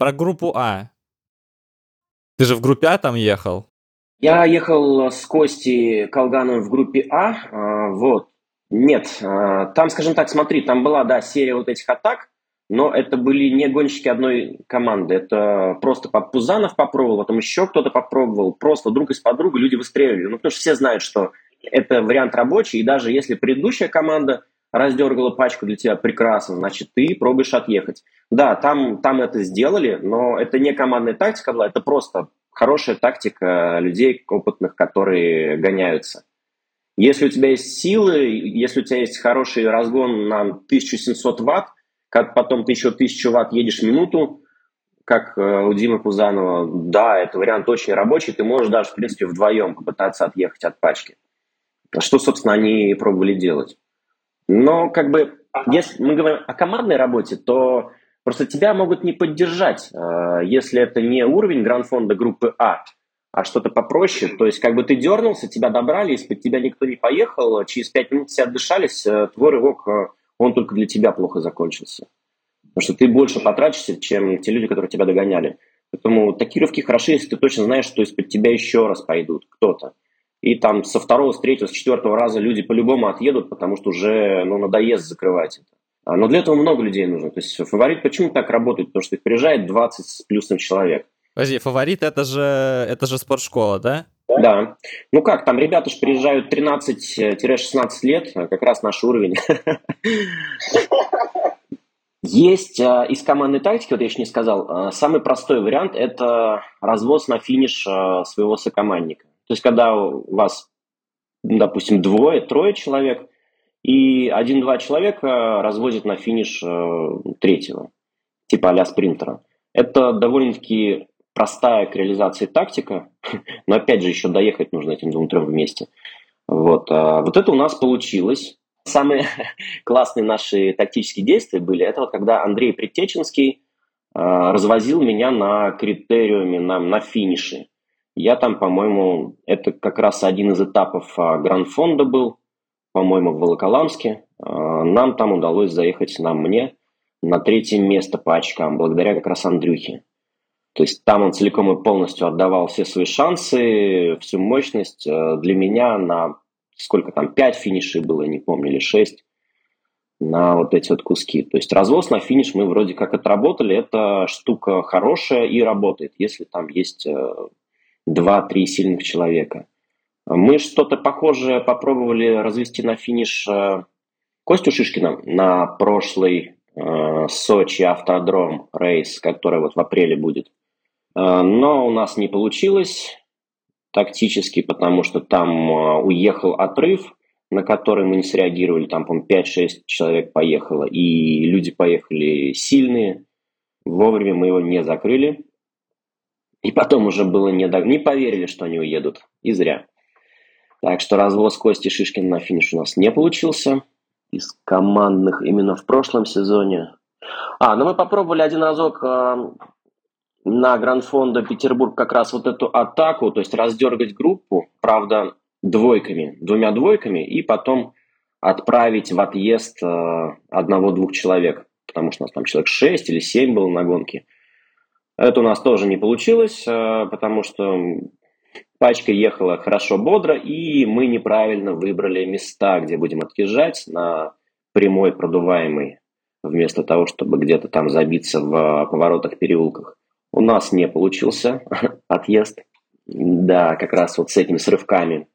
Про группу А. Ты же в группе А там ехал? Я ехал с Костей Колгановым в группе А. Вот. Нет, там, скажем так, смотри, там была, да, серия вот этих атак, но это были не гонщики одной команды. Это просто Пузанов попробовал, потом еще кто-то попробовал. Просто друг из подруга люди выстреливали. Ну, потому что все знают, что это вариант рабочий, и даже если предыдущая команда раздергала пачку для тебя прекрасно, значит, ты пробуешь отъехать. Да, там, там это сделали, но это не командная тактика была, это просто хорошая тактика людей опытных, которые гоняются. Если у тебя есть силы, если у тебя есть хороший разгон на 1700 ватт, как потом ты еще тысячу ватт едешь минуту, как э, у Димы Пузанова, да, это вариант очень рабочий, ты можешь даже, в принципе, вдвоем попытаться отъехать от пачки. Что, собственно, они и пробовали делать. Но, как бы, если мы говорим о командной работе, то просто тебя могут не поддержать, э, если это не уровень гранд-фонда группы А, а что-то попроще. То есть, как бы ты дернулся, тебя добрали, из-под тебя никто не поехал, через пять минут все отдышались, э, твой рывок он только для тебя плохо закончился. Потому что ты больше потратишься, чем те люди, которые тебя догоняли. Поэтому такие рывки хороши, если ты точно знаешь, что из-под тебя еще раз пойдут кто-то. И там со второго, с третьего, с четвертого раза люди по-любому отъедут, потому что уже ну, надоест закрывать это. А, но для этого много людей нужно. То есть фаворит почему так работает? Потому что их приезжает 20 с плюсом человек. Подожди, фаворит это же, это же спортшкола, да? Да. Ну как, там ребята же приезжают 13-16 лет, а как раз наш уровень. Есть а, из командной тактики, вот я еще не сказал, а, самый простой вариант – это развоз на финиш своего сокомандника. То есть, когда у вас, допустим, двое, трое человек, и один-два человека развозят на финиш э, третьего, типа а спринтера. Это довольно-таки простая к реализации тактика, но опять же еще доехать нужно этим двум-трем вместе. Вот. А вот это у нас получилось. Самые классные наши тактические действия были, это вот когда Андрей Предтеченский а, развозил меня на критериуме, на, на финише. Я там, по-моему, это как раз один из этапов а, Гранд-фонда был, по-моему, в Волоколамске. А, нам там удалось заехать, нам, мне, на третье место по очкам, благодаря как раз Андрюхе. То есть там он целиком и полностью отдавал все свои шансы, всю мощность. Для меня на сколько там, 5 финишей было, не помню, или 6 на вот эти вот куски. То есть развоз на финиш мы вроде как отработали. Это штука хорошая и работает, если там есть 2-3 э, сильных человека. Мы что-то похожее попробовали развести на финиш э, Костю Шишкина на прошлый э, Сочи автодром рейс, который вот в апреле будет. Но у нас не получилось тактически, потому что там уехал отрыв, на который мы не среагировали, там, по 5-6 человек поехало, и люди поехали сильные, вовремя мы его не закрыли, и потом уже было не, не поверили, что они уедут, и зря. Так что развоз Кости Шишкина на финиш у нас не получился из командных именно в прошлом сезоне. А, ну мы попробовали один разок э, на Гранд-фонда Петербург как раз вот эту атаку, то есть раздергать группу. Правда, двойками, двумя двойками, и потом отправить в отъезд э, одного-двух человек, потому что у нас там человек 6 или 7 было на гонке. Это у нас тоже не получилось, э, потому что пачка ехала хорошо бодро, и мы неправильно выбрали места, где будем отъезжать на прямой продуваемый, вместо того, чтобы где-то там забиться в поворотах, переулках. У нас не получился отъезд. Да, как раз вот с этими срывками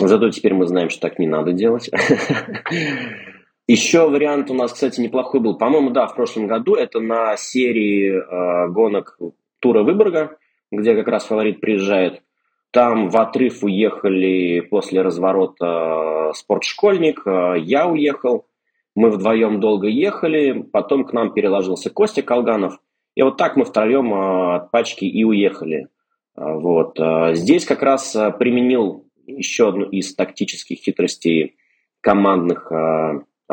Зато теперь мы знаем, что так не надо делать. Еще вариант у нас, кстати, неплохой был. По-моему, да, в прошлом году это на серии э, гонок тура Выборга, где как раз фаворит приезжает. Там в отрыв уехали после разворота э, спортшкольник, э, я уехал. Мы вдвоем долго ехали, потом к нам переложился Костя Колганов. И вот так мы втроем э, от пачки и уехали. Вот. Здесь как раз применил еще одну из тактических хитростей командных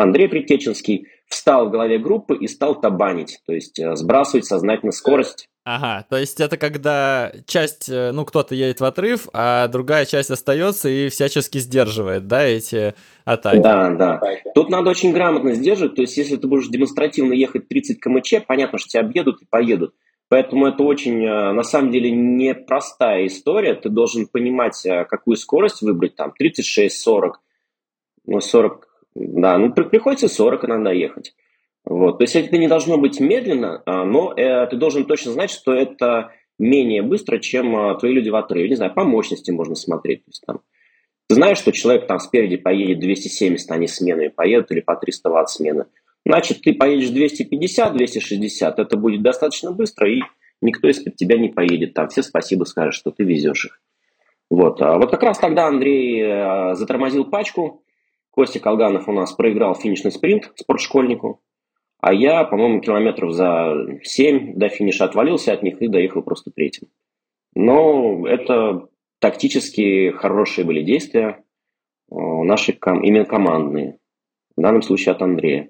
Андрей Притеченский встал в голове группы и стал табанить, то есть э, сбрасывать сознательно скорость. Ага, то есть это когда часть, э, ну, кто-то едет в отрыв, а другая часть остается и всячески сдерживает, да, эти атаки. Да, да. Тут надо очень грамотно сдерживать, то есть если ты будешь демонстративно ехать 30 км/ч, понятно, что тебя объедут и поедут. Поэтому это очень, э, на самом деле, непростая история. Ты должен понимать, какую скорость выбрать, там, 36-40, ну, 40, да, ну, приходится 40 иногда ехать. Вот. То есть это не должно быть медленно, а, но э, ты должен точно знать, что это менее быстро, чем твои люди в отрыве. Не знаю, по мощности можно смотреть. То есть, там, ты знаешь, что человек там спереди поедет 270, они сменами поедут, или по 300 ватт смены. Значит, ты поедешь 250-260, это будет достаточно быстро, и никто из-под тебя не поедет. Там все спасибо скажут, что ты везешь их. Вот. А вот как раз тогда Андрей э, затормозил пачку. Костя Колганов у нас проиграл финишный спринт спортшкольнику. А я, по-моему, километров за 7 до финиша отвалился от них и доехал просто третьим. Но это тактически хорошие были действия, э, наши ком- именно командные. В данном случае от Андрея.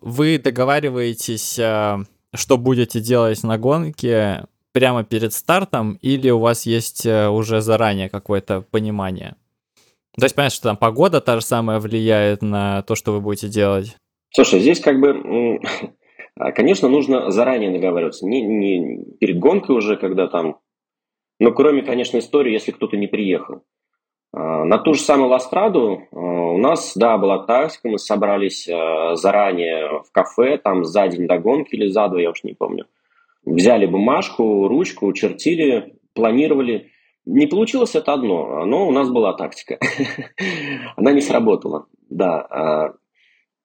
Вы договариваетесь, э, что будете делать на гонке прямо перед стартом, или у вас есть э, уже заранее какое-то понимание? То есть понятно, что там погода та же самая влияет на то, что вы будете делать. Слушай, здесь как бы, конечно, нужно заранее договариваться. Не, не перед гонкой уже, когда там... Но кроме, конечно, истории, если кто-то не приехал. А, на ту же самую Ластраду а, у нас, да, была тактика, мы собрались а, заранее в кафе, там за день до гонки или за два, я уж не помню. Взяли бумажку, ручку, чертили, планировали. Не получилось это одно, но у нас была тактика. Она не сработала, да.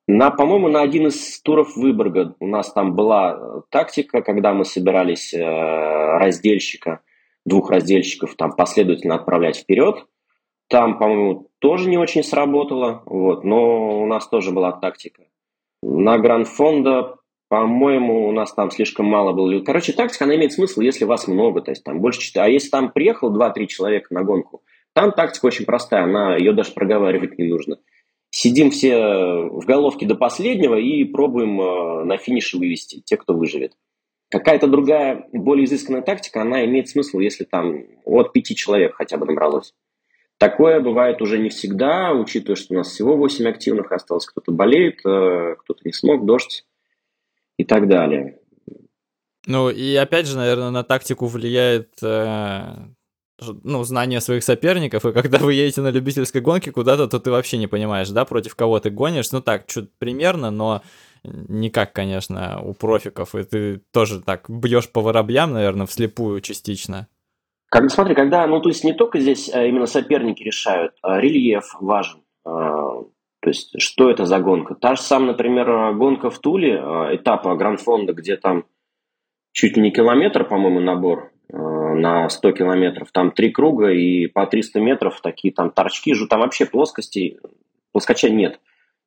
На, по-моему, на один из туров Выборга у нас там была тактика, когда мы собирались раздельщика, двух раздельщиков там последовательно отправлять вперед – Там, по-моему, тоже не очень сработало, вот, но у нас тоже была тактика. На Гранд-фонда, по-моему, у нас там слишком мало было. Короче, тактика, она имеет смысл, если вас много, то есть там больше 4. А если там приехал 2-3 человека на гонку, там тактика очень простая, она, ее даже проговаривать не нужно. Сидим все в головке до последнего и пробуем э, на финише вывести, те, кто выживет. Какая-то другая, более изысканная тактика, она имеет смысл, если там от пяти человек хотя бы набралось. Такое бывает уже не всегда, учитывая, что у нас всего 8 активных осталось. Кто-то болеет, э, кто-то не смог, дождь и так далее. Ну и опять же, наверное, на тактику влияет э, ну, знание своих соперников, и когда вы едете на любительской гонке куда-то, то ты вообще не понимаешь, да, против кого ты гонишь. Ну так, чуть примерно, но никак, конечно, у профиков, и ты тоже так бьешь по воробьям, наверное, вслепую частично. Как, смотри, когда, ну, то есть не только здесь а именно соперники решают, а рельеф важен. То есть, что это за гонка? Та же самая, например, гонка в Туле, а, этапа Гранд-фонда, где там чуть ли не километр, по-моему, набор на 100 километров. Там три круга и по 300 метров такие там торчки. Там вообще плоскостей, плоскоча нет.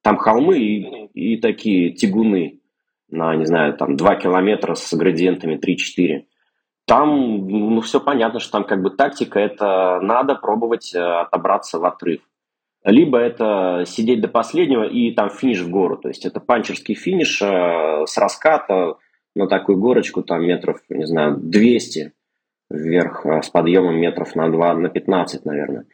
Там холмы и, и такие тягуны на, не знаю, там 2 километра с градиентами 3-4. Там, ну, все понятно, что там как бы тактика – это надо пробовать э, отобраться в отрыв. Либо это сидеть до последнего и там финиш в гору. То есть это панчерский финиш э, с раската на такую горочку там метров, не знаю, 200 вверх э, с подъемом метров на 2, на 15, наверное.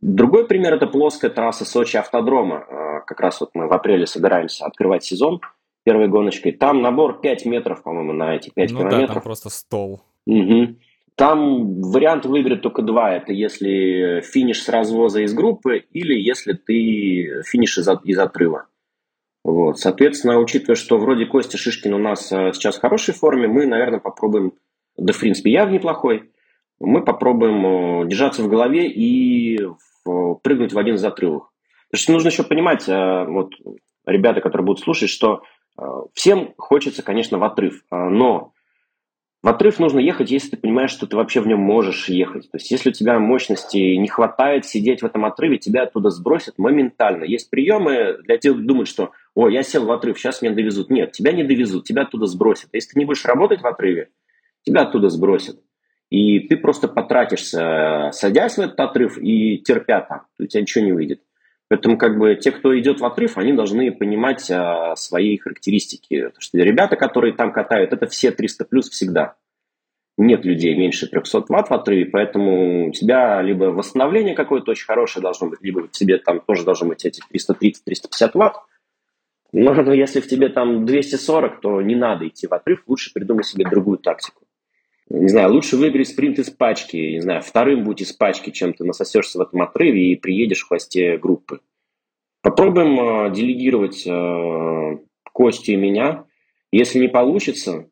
Другой пример – это плоская трасса Сочи-автодрома. Как раз вот мы в апреле собираемся открывать сезон первой гоночкой. Там набор 5 метров, по-моему, на эти 5 ну километров. Да, там просто стол. Угу. Там вариант выиграть только два. Это если финиш с развоза из группы или если ты финиш из, из отрыва. Вот. Соответственно, учитывая, что вроде Костя Шишкин у нас э, сейчас в хорошей форме, мы, наверное, попробуем, да, в принципе, я в неплохой, мы попробуем э, держаться в голове и прыгнуть в один из отрывов. Потому что нужно еще понимать, э, вот ребята, которые будут слушать, что всем хочется, конечно, в отрыв, но в отрыв нужно ехать, если ты понимаешь, что ты вообще в нем можешь ехать. То есть, если у тебя мощности не хватает сидеть в этом отрыве, тебя оттуда сбросят моментально. Есть приемы для тех, кто думает, что «О, я сел в отрыв, сейчас меня довезут». Нет, тебя не довезут, тебя оттуда сбросят. Если ты не будешь работать в отрыве, тебя оттуда сбросят. И ты просто потратишься, садясь в этот отрыв и терпя там. У тебя ничего не выйдет. Поэтому как бы те, кто идет в отрыв, они должны понимать а, свои характеристики. Потому что ребята, которые там катают, это все 300 плюс всегда. Нет людей меньше 300 ватт в отрыве, поэтому у тебя либо восстановление какое-то очень хорошее должно быть, либо в тебе там тоже должны быть эти 330-350 ватт. Но, но если в тебе там 240, то не надо идти в отрыв, лучше придумай себе другую тактику не знаю, лучше выиграй спринт из пачки, не знаю, вторым будь из пачки, чем ты насосешься в этом отрыве и приедешь в хвосте группы. Попробуем э, делегировать э, Костю и меня. Если не получится,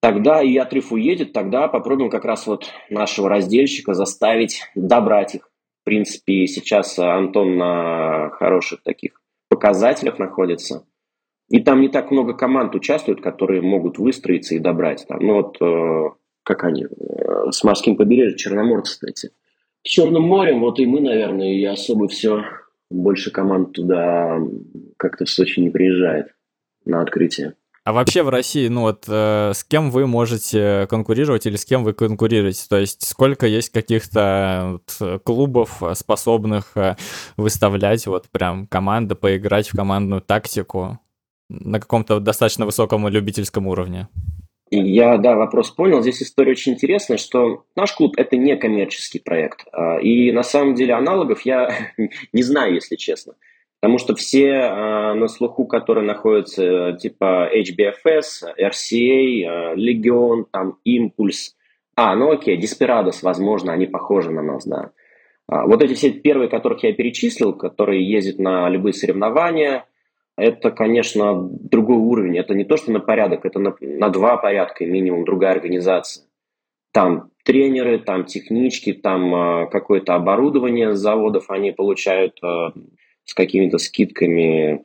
тогда и отрыв уедет, тогда попробуем как раз вот нашего раздельщика заставить добрать их. В принципе, сейчас Антон на хороших таких показателях находится. И там не так много команд участвуют, которые могут выстроиться и добрать. Там, ну вот э, как они, э, с морским побережьем, черноморцы, кстати. С Черным морем, вот и мы, наверное, и особо все, больше команд туда как-то в Сочи не приезжает на открытие. А вообще в России, ну вот, э, с кем вы можете конкурировать или с кем вы конкурируете? То есть сколько есть каких-то вот, клубов, способных э, выставлять вот прям команды, поиграть в командную тактику на каком-то достаточно высоком любительском уровне? Я, да, вопрос понял. Здесь история очень интересная, что наш клуб – это не коммерческий проект. А, и на самом деле аналогов я не знаю, если честно. Потому что все а, на слуху, которые находятся типа HBFS, RCA, Legion, там Impulse. А, ну окей, Desperados, возможно, они похожи на нас, да. А, вот эти все первые, которых я перечислил, которые ездят на любые соревнования – это, конечно, другой уровень. Это не то, что на порядок, это на, на два порядка минимум другая организация. Там тренеры, там технички, там э, какое-то оборудование с заводов они получают э, с какими-то скидками, э,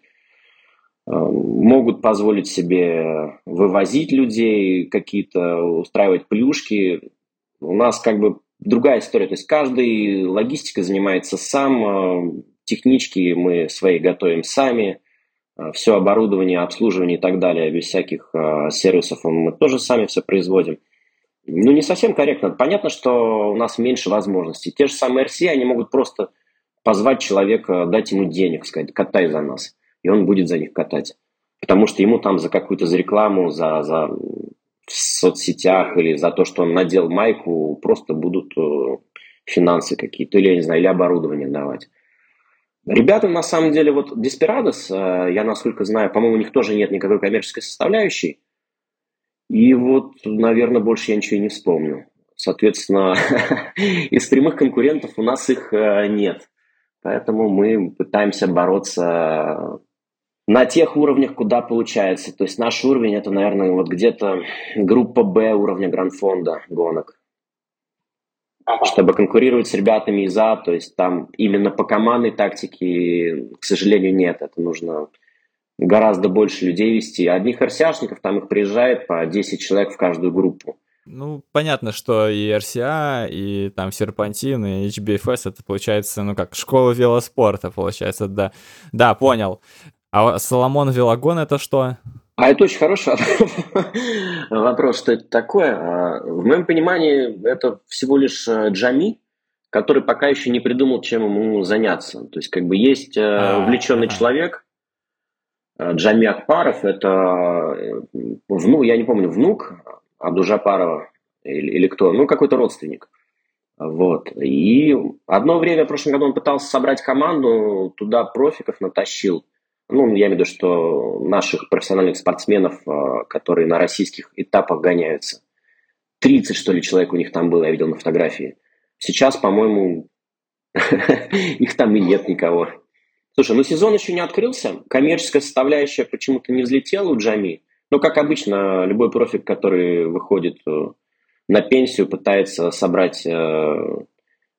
могут позволить себе вывозить людей, какие-то устраивать плюшки. У нас как бы другая история. То есть каждый логистикой занимается сам, технички мы свои готовим сами, все оборудование, обслуживание и так далее, без всяких сервисов мы тоже сами все производим. Ну, не совсем корректно. Понятно, что у нас меньше возможностей. Те же самые RC, они могут просто позвать человека, дать ему денег, сказать, катай за нас. И он будет за них катать. Потому что ему там за какую-то за рекламу, за, за в соцсетях или за то, что он надел майку, просто будут э, финансы какие-то, или, я не знаю, или оборудование давать. Ребята, на самом деле, вот Desperados, э, я насколько знаю, по-моему, у них тоже нет никакой коммерческой составляющей. И вот, наверное, больше я ничего и не вспомню. Соответственно, из прямых конкурентов у нас их э, нет. Поэтому мы пытаемся бороться на тех уровнях, куда получается. То есть наш уровень это, наверное, вот где-то группа Б уровня гранд-фонда гонок. Чтобы конкурировать с ребятами из А, то есть там именно по командной тактике, к сожалению, нет. Это нужно гораздо больше людей вести. Одних РСЯшников там их приезжает по 10 человек в каждую группу. Ну, понятно, что и RCA, и там Серпантин, и HBFS, это получается, ну как, школа велоспорта, получается, да. Да, понял. А Соломон Велогон это что? А это очень хороший вопрос, что это такое. А, в моем понимании, это всего лишь э, Джами, который пока еще не придумал, чем ему заняться. То есть, как бы есть э, а, увлеченный человек, Э, Джами Акпаров – это, ну, я не помню, внук Абдужапарова или, или кто, ну, какой-то родственник. Вот. И одно время, в прошлом году он пытался собрать команду, туда профиков натащил. Ну, я имею в виду, что наших профессиональных спортсменов, э, которые на российских этапах гоняются. 30, что ли, человек у них там было, я видел на фотографии. Сейчас, по-моему, их там и нет никого. Слушай, ну сезон еще не открылся, коммерческая составляющая почему-то не взлетела у Джами. Но, как обычно, любой профик, который выходит э, на пенсию, пытается собрать э,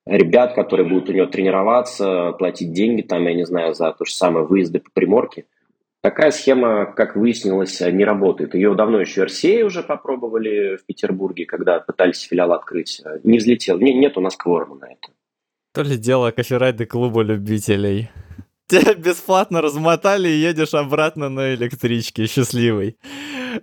ребят, которые будут у него тренироваться, платить деньги, там, я не знаю, за то же самое выезды по приморке. Такая схема, как выяснилось, не работает. Ее давно еще RCA уже попробовали в Петербурге, когда пытались филиал открыть. Не взлетел. Не, нет у нас кворума на это. То ли дело коферайды клуба любителей. Тебя бесплатно размотали и едешь обратно на электричке, счастливый.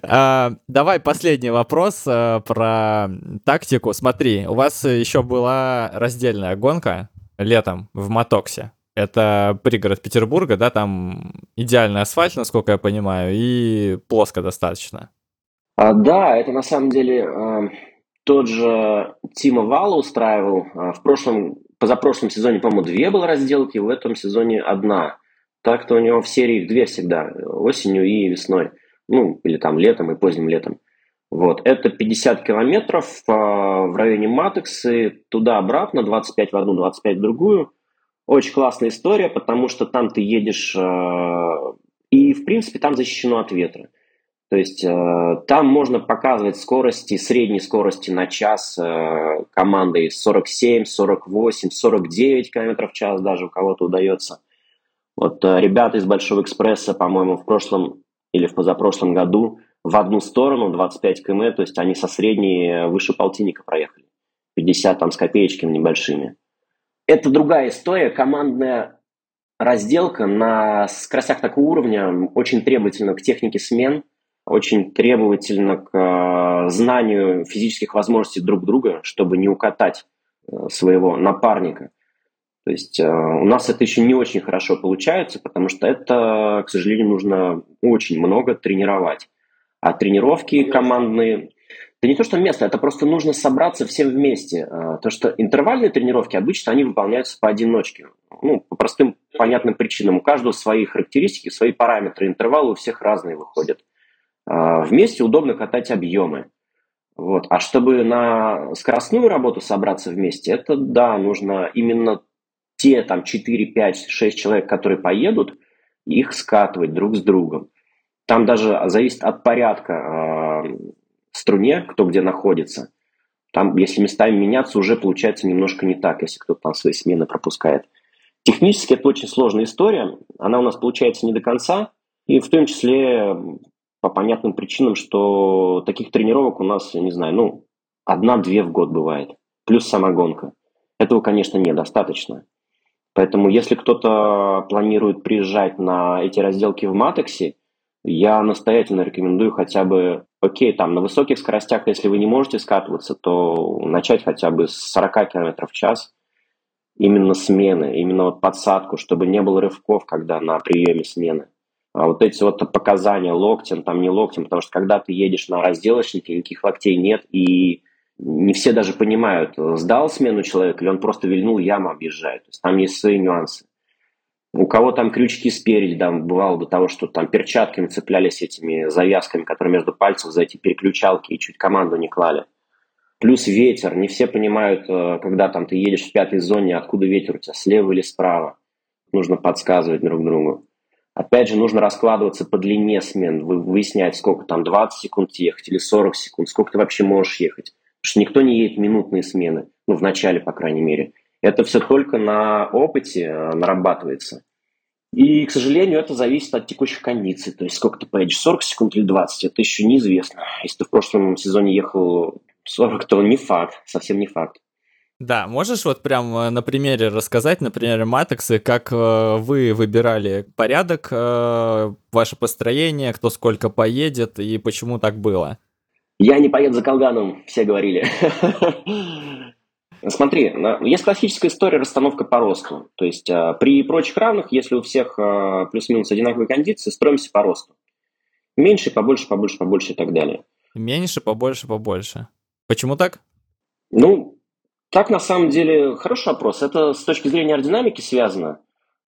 А, давай последний вопрос а, про тактику. Смотри, у вас еще была раздельная гонка летом в Мотоксе. Это пригород Петербурга, да, там идеальный асфальт, насколько я понимаю, и плоско достаточно. А, да, это на самом деле э, тот же Тима Вала устраивал. Э, в прошлом позапрошлом сезоне, по-моему, две было разделки, в этом сезоне одна. Так-то у него в серии две всегда, осенью и весной. Ну, или там летом и поздним летом. Вот, это 50 километров э, в районе Матексы, туда-обратно, 25 в одну, 25 в другую. Очень классная история, потому что там ты едешь, э, и, в принципе, там защищено от ветра. То есть э, там можно показывать скорости, средней скорости на час э, командой 47, 48, 49 км в час даже у кого-то удается. Вот э, ребята из Большого экспресса, по-моему, в прошлом или в позапрошлом году в одну сторону 25 км, то есть они со средней э, выше полтинника проехали. 50 там с копеечками небольшими. Это другая история, командная разделка на скоростях такого уровня очень требовательна к технике смен – очень требовательно к э, знанию физических возможностей друг друга, чтобы не укатать э, своего напарника. То есть э, у нас это еще не очень хорошо получается, потому что это, к сожалению, нужно очень много тренировать. А тренировки командные, это не то, что место, это просто нужно собраться всем вместе. То, что интервальные тренировки обычно они выполняются поодиночке. Ну, по простым, понятным причинам. У каждого свои характеристики, свои параметры. Интервалы у всех разные выходят. А, вместе удобно катать объемы. Вот. А чтобы на скоростную работу собраться вместе, это да, нужно именно те там 4, 5, 6 человек, которые поедут, их скатывать друг с другом. Там даже зависит от порядка э, струне, кто где находится. Там, если местами меняться, уже получается немножко не так, если кто-то там свои смены пропускает. Технически это очень сложная история. Она у нас получается не до конца. И в том числе по понятным причинам, что таких тренировок у нас, я не знаю, ну, одна-две в год бывает. плюс самогонка. Этого, конечно, недостаточно. Поэтому если кто-то планирует приезжать на эти разделки в Матексе, я настоятельно рекомендую хотя бы, окей, там на высоких скоростях, если вы не можете скатываться, то начать хотя бы с 40 км в час, именно смены, именно вот подсадку, чтобы не было рывков, когда на приеме смены. А вот эти вот показания локтем, там не локтем, потому что когда ты едешь на разделочнике, никаких локтей нет, и не все даже понимают, сдал смену человек или он просто вильнул, яму объезжает. То есть там есть свои нюансы. У кого там крючки спереди, там бывало до того, что там перчатками цеплялись этими завязками, которые между пальцев за эти переключалки и чуть команду не клали. Плюс ветер. Не все понимают, э, когда там ты едешь в пятой зоне, откуда ветер у тебя, слева или справа. Нужно подсказывать друг другу. Опять же, нужно раскладываться по длине смен, выяснять, сколько там, 20 секунд ехать или 40 секунд, сколько ты вообще можешь ехать. Что никто не едет минутные смены, ну, в начале, по крайней мере. Это все только на опыте э, нарабатывается. И, к сожалению, это зависит от текущих кондиций. То есть сколько ты поедешь, 40 секунд или 20, это еще неизвестно. Если ты в прошлом сезоне ехал 40, то не факт, совсем не факт. Да, можешь вот прям э, на примере рассказать, на примере Матексы, как э, вы выбирали порядок, ваше построение, кто сколько поедет и почему так было? Я не поеду за Колганом, все говорили. Смотри, есть классическая история расстановка по росту. То есть при прочих равных, если у всех плюс-минус одинаковые кондиции, строимся по росту. Меньше, побольше, побольше, побольше и так далее. Меньше, побольше, побольше. Почему так? Ну, так на самом деле хороший вопрос. Это с точки зрения аэродинамики связано.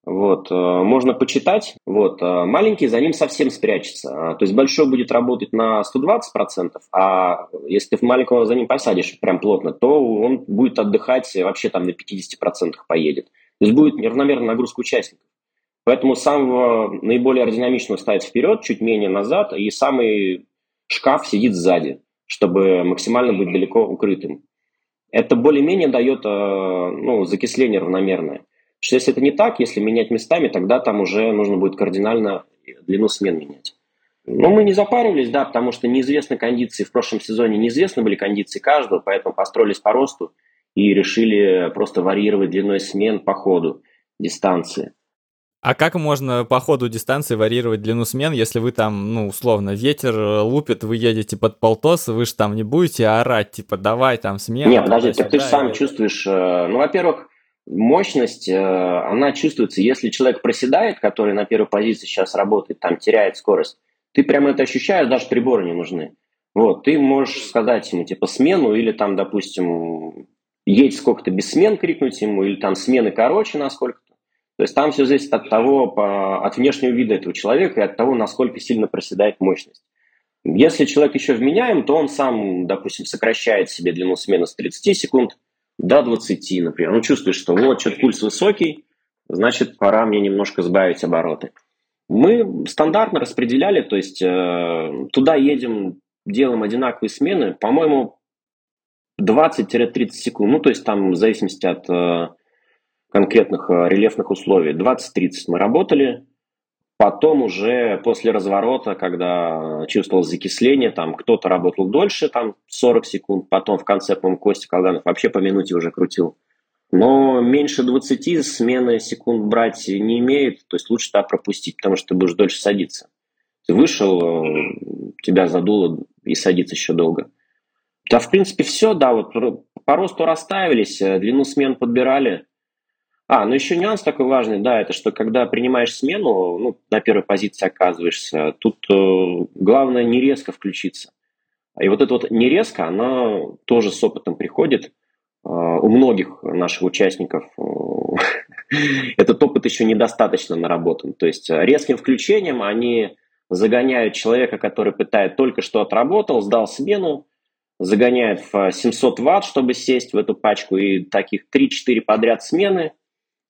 Вот, э, можно почитать. Вот, э, маленький за ним совсем спрячется. А, то есть большой будет работать на 120%, а если ты маленького за ним посадишь прям плотно, то он будет отдыхать вообще там на 50% поедет. То есть будет неравномерная нагрузка участников. Поэтому самого наиболее аэродинамичного ставить вперед, чуть менее назад, и самый шкаф сидит сзади чтобы максимально быть далеко укрытым. Это более-менее дает э, ну, закисление равномерное. Что если это не так, если менять местами, тогда там уже нужно будет кардинально длину смен менять. Но мы не запаривались, да, потому что неизвестны кондиции. В прошлом сезоне неизвестны были кондиции каждого, поэтому построились по росту и решили просто варьировать длиной смен по ходу дистанции. А как можно по ходу дистанции варьировать длину смен, если вы там, ну, условно, ветер лупит, вы едете под полтос, вы же там не будете орать, типа, давай там смен. Нет, подожди, ты, ты же сам чувствуешь, э, ну, во-первых, мощность, э, она чувствуется, если человек проседает, который на первой позиции сейчас работает, там теряет скорость, ты прямо это ощущаешь, даже приборы не нужны. Вот, ты можешь сказать ему, типа, смену или там, допустим, едь сколько-то без смен крикнуть ему, или там смены короче насколько то есть там все зависит от того, от внешнего вида этого человека и от того, насколько сильно проседает мощность. Если человек еще вменяем, то он сам, допустим, сокращает себе длину смены с 30 секунд до 20, например. Он чувствует, что вот, что-то пульс высокий, значит, пора мне немножко сбавить обороты. Мы стандартно распределяли, то есть э, туда едем, делаем одинаковые смены, по-моему, 20-30 секунд. Ну, то есть там в зависимости от э, конкретных э, рельефных условий. 20-30 мы работали, потом уже после разворота, когда чувствовал закисление, там кто-то работал дольше, там 40 секунд, потом в конце, по-моему, Костя Колганов вообще по минуте уже крутил. Но меньше 20 смены секунд брать не имеет, то есть лучше так пропустить, потому что ты будешь дольше садиться. Ты вышел, тебя задуло и садиться еще долго. Да, в принципе, все, да, вот по росту расставились, э, длину смен подбирали – а, ну еще нюанс такой важный, да, это что когда принимаешь смену, ну, на первой позиции оказываешься, тут э, главное не резко включиться. И вот это вот не резко, она тоже с опытом приходит. Э, у многих наших участников э, этот опыт еще недостаточно наработан. То есть э, резким включением они загоняют человека, который пытает только что отработал, сдал смену, загоняют в 700 ватт, чтобы сесть в эту пачку, и таких 3-4 подряд смены –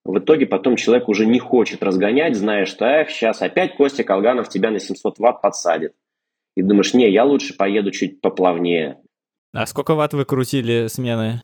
в итоге потом человек уже не хочет разгонять, зная, что эх, сейчас опять Костя Колганов тебя на 700 ватт подсадит. И думаешь, не, я лучше поеду чуть поплавнее. А сколько ватт вы крутили смены?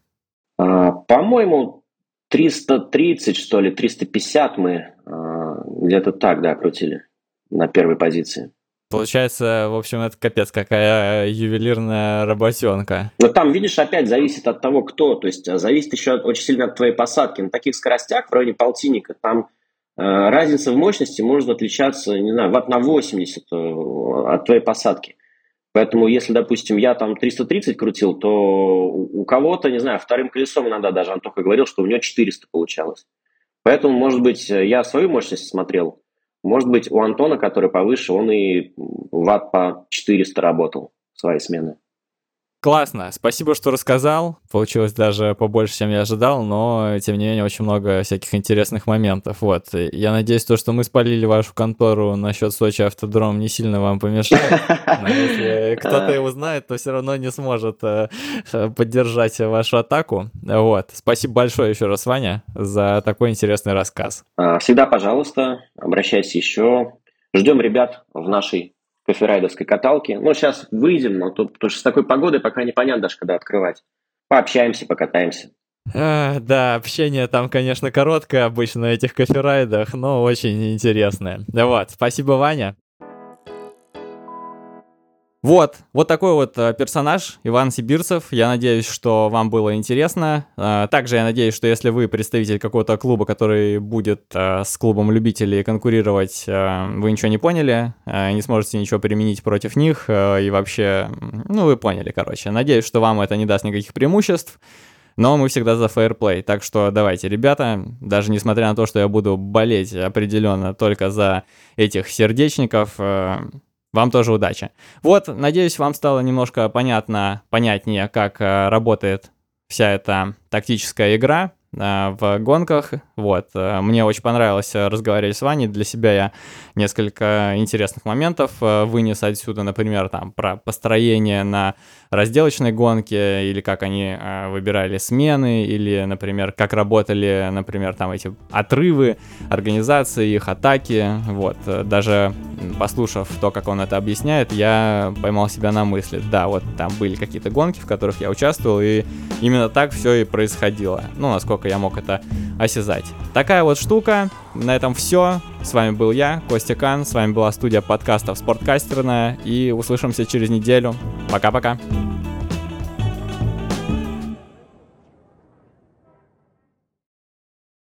А, по-моему, 330, что ли, 350 мы а, где-то так, да, крутили на первой позиции. Получается, в общем, это капец, какая ювелирная работенка. Но там, видишь, опять зависит от того, кто. То есть а, зависит еще очень сильно от твоей посадки. На таких скоростях, в районе полтинника, там э, разница в мощности может отличаться, не знаю, ватт на 80 э, от твоей посадки. Поэтому, если, допустим, я там 330 крутил, то у кого-то, не знаю, вторым колесом иногда даже Антоха говорил, что у него 400 получалось. Поэтому, может быть, я свою мощность смотрел, может быть, у Антона, который повыше, он и ватт по 400 работал свои смены. Классно, спасибо, что рассказал. Получилось даже побольше, чем я ожидал, но, тем не менее, очень много всяких интересных моментов. Вот, я надеюсь, то, что мы спалили вашу контору насчет Сочи Автодром не сильно вам помешает. Но если кто-то его знает, то все равно не сможет э, поддержать вашу атаку. Вот, спасибо большое еще раз, Ваня, за такой интересный рассказ. А, всегда, пожалуйста, обращайся еще. Ждем ребят в нашей коферайдовской каталки. Ну, сейчас выйдем, но тут, потому что с такой погодой пока непонятно даже, когда открывать. Пообщаемся, покатаемся. А, да, общение там, конечно, короткое обычно на этих коферайдах, но очень интересное. Вот, спасибо, Ваня. Вот, вот такой вот э, персонаж, Иван Сибирцев. Я надеюсь, что вам было интересно. Э, также я надеюсь, что если вы представитель какого-то клуба, который будет э, с клубом любителей конкурировать, вы ничего не поняли, не сможете ничего применить против них и вообще, ну вы поняли, короче. Надеюсь, что вам это не даст никаких преимуществ. Но мы всегда за фейерплей. Так что давайте, ребята, даже несмотря на то, что я буду болеть определенно только за этих сердечников, вам тоже удачи. Вот, надеюсь, вам стало немножко понятно, понятнее, как э, работает вся эта тактическая игра. Э, в гонках. Вот. Э, мне очень понравилось разговаривать с Ваней. Для себя я несколько интересных моментов вынес отсюда, например, там про построение на разделочной гонке, или как они выбирали смены, или, например, как работали, например, там эти отрывы, организации, их атаки. Вот. Даже послушав то, как он это объясняет, я поймал себя на мысли. Да, вот там были какие-то гонки, в которых я участвовал, и именно так все и происходило. Ну, насколько я мог это осязать. Такая вот штука. На этом все. С вами был я, Костя Кан. С вами была студия подкастов Спорткастерная. И услышимся через неделю. Пока-пока.